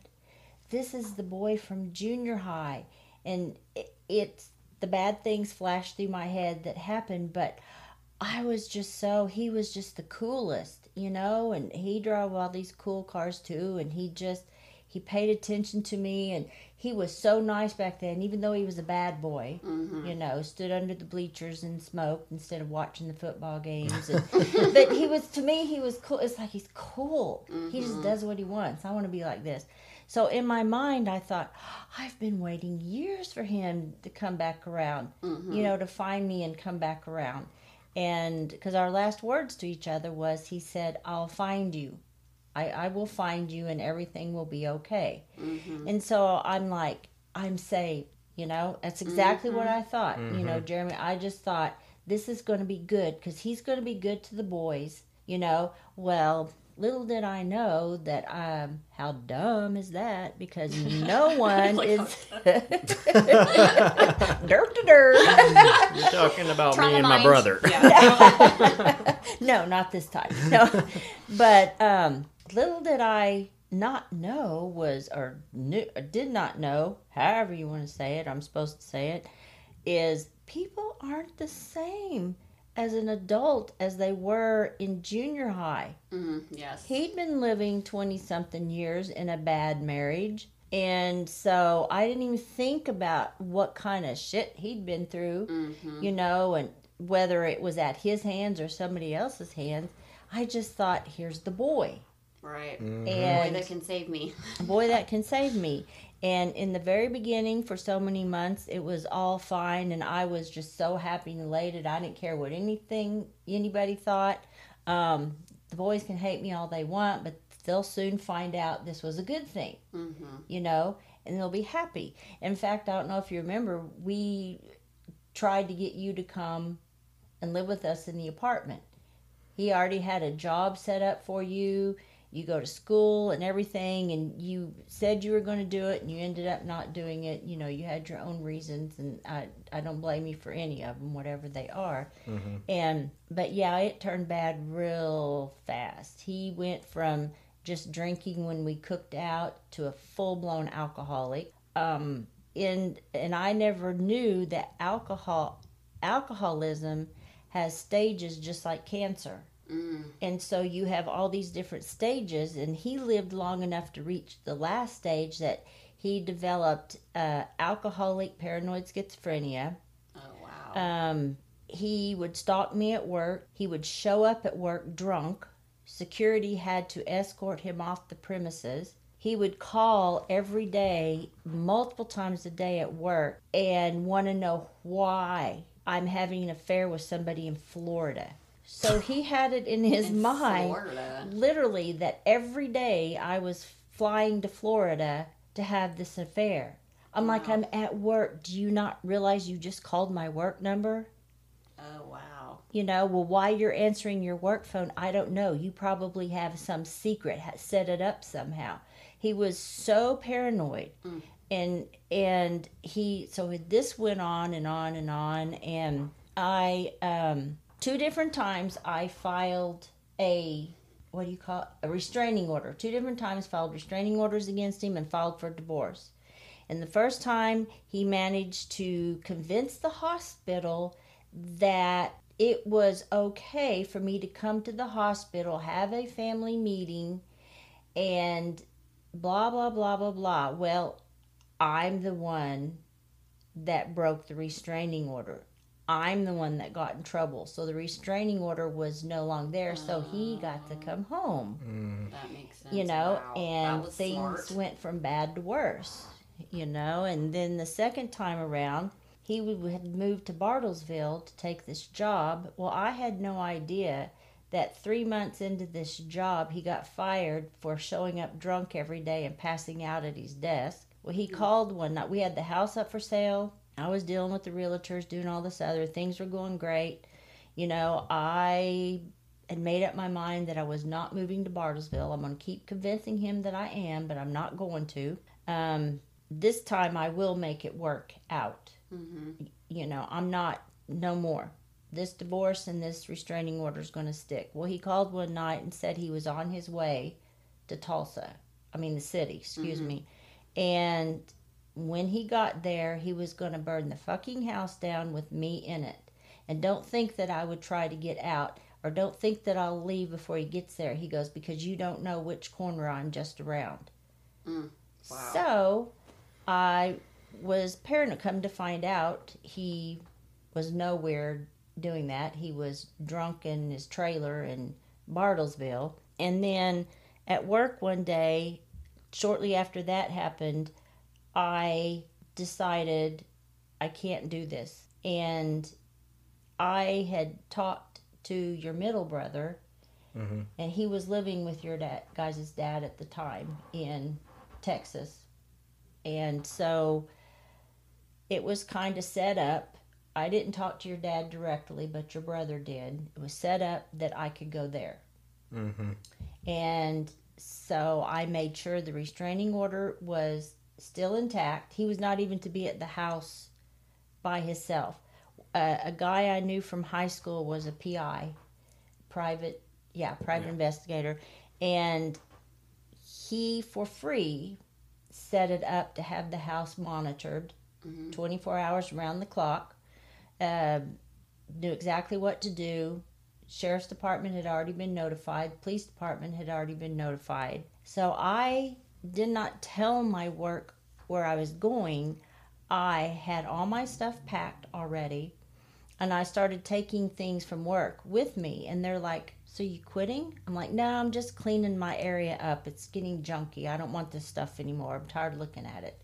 this is the boy from junior high. And it, it's the bad things flashed through my head that happened, but I was just so, he was just the coolest, you know, and he drove all these cool cars too. And he just, he paid attention to me and he was so nice back then, even though he was a bad boy, Mm-hmm. you know, stood under the bleachers and smoked instead of watching the football games. And, [laughs] but he was, to me, he was cool. It's like he's cool. He just Mhm. does what he wants. I want to be like this. So in my mind, I thought, I've been waiting years for him to come back around, Mhm. you know, to find me and come back around. And because our last words to each other was, he said, I'll find you. I, I will find you and everything will be okay. Mhm. And so I'm like, I'm saved. You know, that's exactly what Mhm. I thought. You know, Jeremy, I just thought this is going to be good because he's going to be good to the boys. You know, well, little did I know that um, how dumb is that? Because no [laughs] one Like, is dirt to dirt. You're talking about me and my brother. Yeah. [laughs] no, not this time. No, [laughs] but um, little did I not know was or knew or did not know, however you want to say it. I'm supposed to say it. Is people aren't the same as an adult as they were in junior high. Mhm. Yes. He'd been living 20 something years in a bad marriage. And so I didn't even think about what kind of shit he'd been through Mhm. you know, and whether it was at his hands or somebody else's hands, I just thought, here's the boy, Right. Mhm. Boy, that can save me. [laughs] boy that can save me. And in the very beginning, for so many months, it was all fine, and I was just so happy and elated. I didn't care what anything anybody thought. Um, the boys can hate me all they want, but they'll soon find out this was a good thing Mm-hmm. you know, and they'll be happy. In fact, I don't know if you remember, we tried to get you to come and live with us in the apartment. He already had a job set up for you. You go to school and everything, and you said you were going to do it, and you ended up not doing it. You know, you had your own reasons, and I, I don't blame you for any of them, whatever they are. Mhm. And but yeah, it turned bad real fast. He went from just drinking when we cooked out to a full blown alcoholic. Um, and and I never knew that alcohol alcoholism has stages just like cancer. Mm. And so you have all these different stages, and he lived long enough to reach the last stage that he developed uh, alcoholic paranoid schizophrenia. Oh wow. Um, he would stalk me at work. He would show up at work drunk. Security had to escort him off the premises. He would call every day, multiple times a day at work, and want to know why I'm having an affair with somebody in Florida. So he had it in his In mind Florida. literally that every day I was flying to Florida to have this affair. I'm like, I'm at work. Do you not realize you just called my work number? Oh wow. You know, well, why you're answering your work phone, I don't know. You probably have some secret, set it up somehow. He was so paranoid. Mm. And and he so this went on and on and on and I um two different times I filed a what do you call it? a restraining order. Two different times filed restraining orders against him and filed for divorce. And the first time he managed to convince the hospital that it was okay for me to come to the hospital, have a family meeting, and blah, blah, blah, blah, blah. Well, I'm the one that broke the restraining order. I'm the one that got in trouble. So the restraining order was no longer there, so he got to come home Mm. That makes sense. you know, Wow. And things smart. went from bad to worse, you know. And then the second time around, he w- had moved to Bartlesville to take this job. Well, I had no idea that three months into this job, he got fired for showing up drunk every day and passing out at his desk. Well, he called one night. We had the house up for sale. I was dealing with the realtors, doing all this other things were going great. You know, I had made up my mind that I was not moving to Bartlesville. I'm going to keep convincing him that I am, but I'm not going to. Um, this time I will make it work out. Mm-hmm. You know, I'm not no more. This divorce and this restraining order is going to stick. Well, he called one night and said he was on his way to Tulsa. I mean, the city, excuse Mhm. me. And when he got there, he was going to burn the fucking house down with me in it. And don't think that I would try to get out or don't think that I'll leave before he gets there. He goes, because you don't know which corner I'm just around. Mm. Wow. So I was paranoid. Come to find out, he was nowhere doing that. He was drunk in his trailer in Bartlesville. And then at work one day, shortly after that happened, I decided I can't do this. And I had talked to your middle brother, Mm-hmm. and he was living with your dad, guys' dad at the time in Texas. And so it was kind of set up. I didn't talk to your dad directly, but your brother did. It was set up that I could go there. Mm-hmm. And so I made sure the restraining order was still intact. He was not even to be at the house by himself. Uh, a guy I knew from high school was a PI, private, yeah, private Yeah. investigator, and he for free set it up to have the house monitored Mhm. 24 hours around the clock. Uh, knew exactly what to do. Sheriff's Department had already been notified. Police Department had already been notified. So I did not tell my work where I was going. I had all my stuff packed already, and I started taking things from work with me. And they're like, "So you quitting?" I'm like, "No, I'm just cleaning my area up. It's getting junky. I don't want this stuff anymore. I'm tired of looking at it."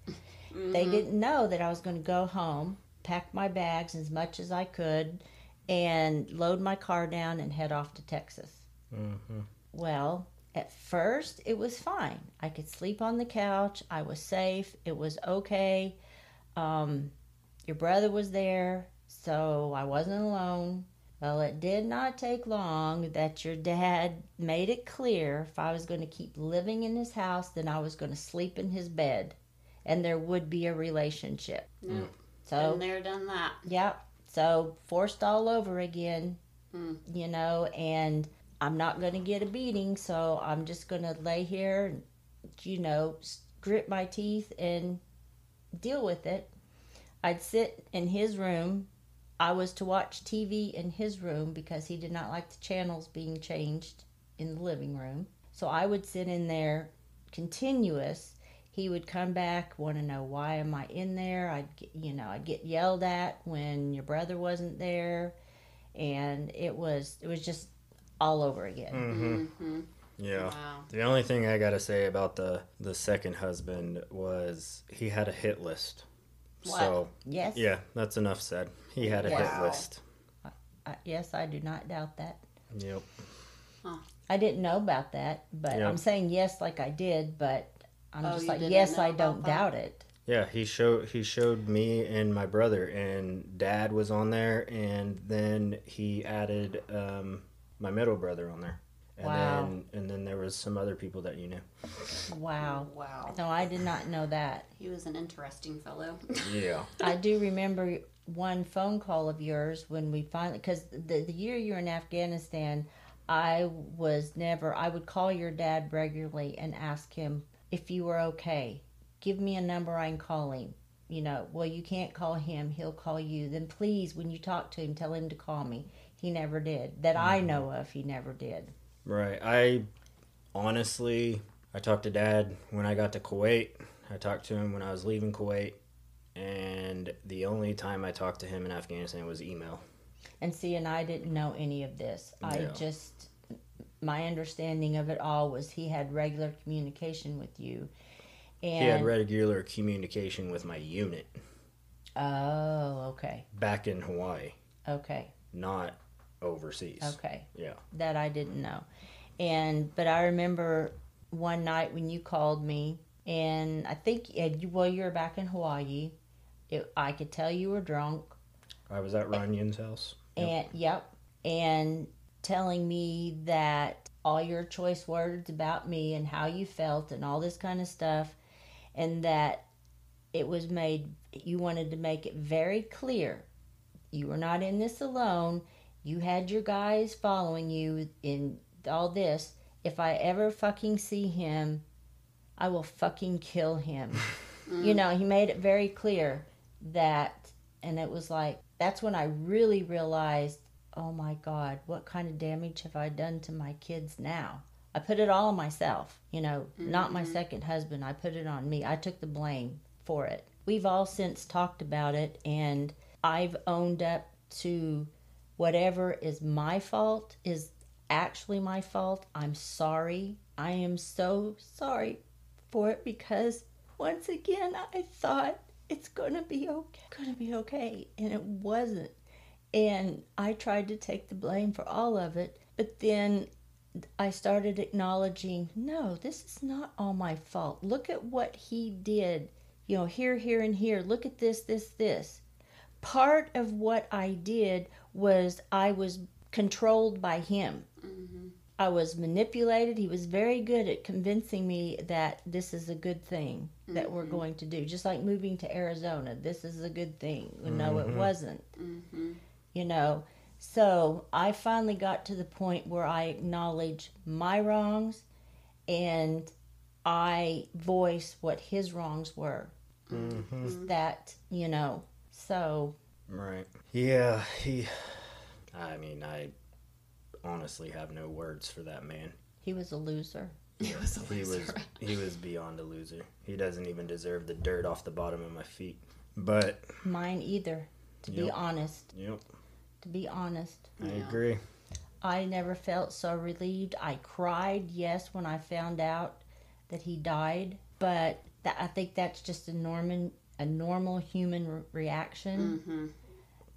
They Mhm. didn't know that I was going to go home, pack my bags as much as I could, and load my car down and head off to Texas. Mm-hmm. Well, at first it was fine. I could sleep on the couch. I was safe. It was okay. Um, your brother was there, so I wasn't alone. Well, it did not take long that your dad [laughs] made it clear if I was going to keep living in his house, then I was going to sleep in his bed, and there would be a relationship. Nope. So, Been there, done that. Yep. So forced all over again, Mm. you know, and I'm not going to get a beating, so I'm just going to lay here and, you know, grit my teeth and deal with it. I'd sit in his room. I was to watch TV in his room because he did not like the channels being changed in the living room. So I would sit in there continuous he would come back want to know why am i in there i'd get, you know i'd get yelled at when your brother wasn't there and it was it was just all over again Mm-hmm. Mm-hmm. Yeah. Wow. The only thing I gotta say about the the second husband was he had a hit list. What? So yes yeah, that's enough said. He had a hit list. I, yes i do not doubt that Yep. i didn't know about that but Yeah. i'm saying yes like i did but i'm Oh, just like yes i don't that? doubt it Yeah, he showed he showed me and my brother, and Dad was on there, and then he added um, my middle brother on there, and Wow. then and then there was some other people that you knew. wow Wow. no i did not know that He was an interesting fellow. Yeah. [laughs] I do remember one phone call of yours when we finally, because the, the year you were in Afghanistan, I was never, I would call your dad regularly and ask him if you were okay. Give me a number I can call him. You know, well, you can't call him, he'll call you. Then please, when you talk to him, tell him to call me. He never did. That I mm-hmm. know of, he never did. Right. I honestly, I talked to Dad when I got to Kuwait. I talked to him when I was leaving Kuwait, and the only time I talked to him in Afghanistan was email. And see, and I didn't know any of this. I just, my understanding of it all was he had regular communication with you. And, He had regular communication with my unit Oh, okay. back in Hawaii, Okay. not overseas. Okay. Yeah. that I didn't know. And but I remember one night when you called me, and I think and you, well you were back in Hawaii. It, I could tell you were drunk, I was at Runion's house. and yep, and telling me that all your choice words about me and how you felt and all this kind of stuff, and that it was made. You wanted to make it very clear you were not in this alone. You had your guys following you in all this. If I ever fucking see him, I will fucking kill him. [laughs] You know, he made it very clear that, and it was like, that's when I really realized, oh my God, what kind of damage have I done to my kids now? I put it all on myself, you know, not my mm-hmm. second husband. I put it on me. I took the blame for it. We've all since talked about it, and I've owned up to whatever is my fault is actually my fault. I'm sorry. I am so sorry for it because once again I thought it's gonna be okay, gonna be okay, and it wasn't. And I tried to take the blame for all of it, but then I started acknowledging, no, this is not all my fault. Look at what he did. You know, here, here, and here. Look at this, this, this. Part of what I did was I was controlled by him. Mm-hmm. I was manipulated. He was very good at convincing me that this is a good thing that we're mm-hmm. going to do. Just like moving to Arizona, this is a good thing. No, it mm-hmm. wasn't. You know, so I finally got to the point where I acknowledge my wrongs and I voice what his wrongs were. That, you know, so Right. Yeah, he. I mean, I honestly have no words for that man. he was a loser. [laughs] He was a He loser. was [laughs] he was beyond a loser. He doesn't even deserve the dirt off the bottom of my feet. But Mine either, to be honest. yep, To be honest. I Yeah. agree. I never felt so relieved. I cried, yes, when I found out that he died, but that, I think that's just a normal, a normal human re- reaction, hmm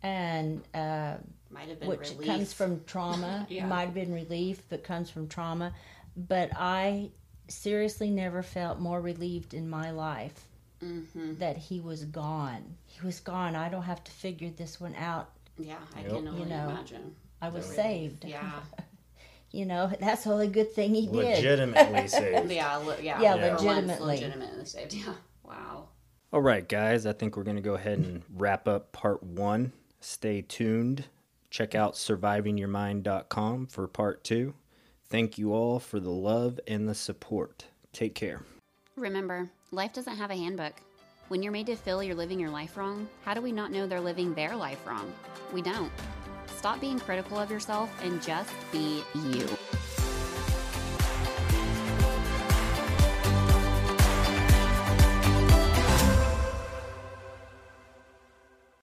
and uh, Might have been which relief. comes from trauma. [laughs] Yeah. Might have been relief, but comes from trauma. But I seriously never felt more relieved in my life hmm that he was gone. He was gone. I don't have to figure this one out. Yeah, I Yep. can only You know, imagine. I was The relief. saved. Yeah. [laughs] You know, that's the only good thing he did. Legitimately [laughs] saved. Yeah, le- yeah. Yeah, for legitimately. legitimately saved. Yeah. Wow. All right, guys, I think we're going to go ahead and wrap up part one. Stay tuned. Check out survivingyourmind.com for part two. Thank you all for the love and the support. Take care. Remember, life doesn't have a handbook. When you're made to feel you're living your life wrong, how do we not know they're living their life wrong? We don't. Stop being critical of yourself and just be you.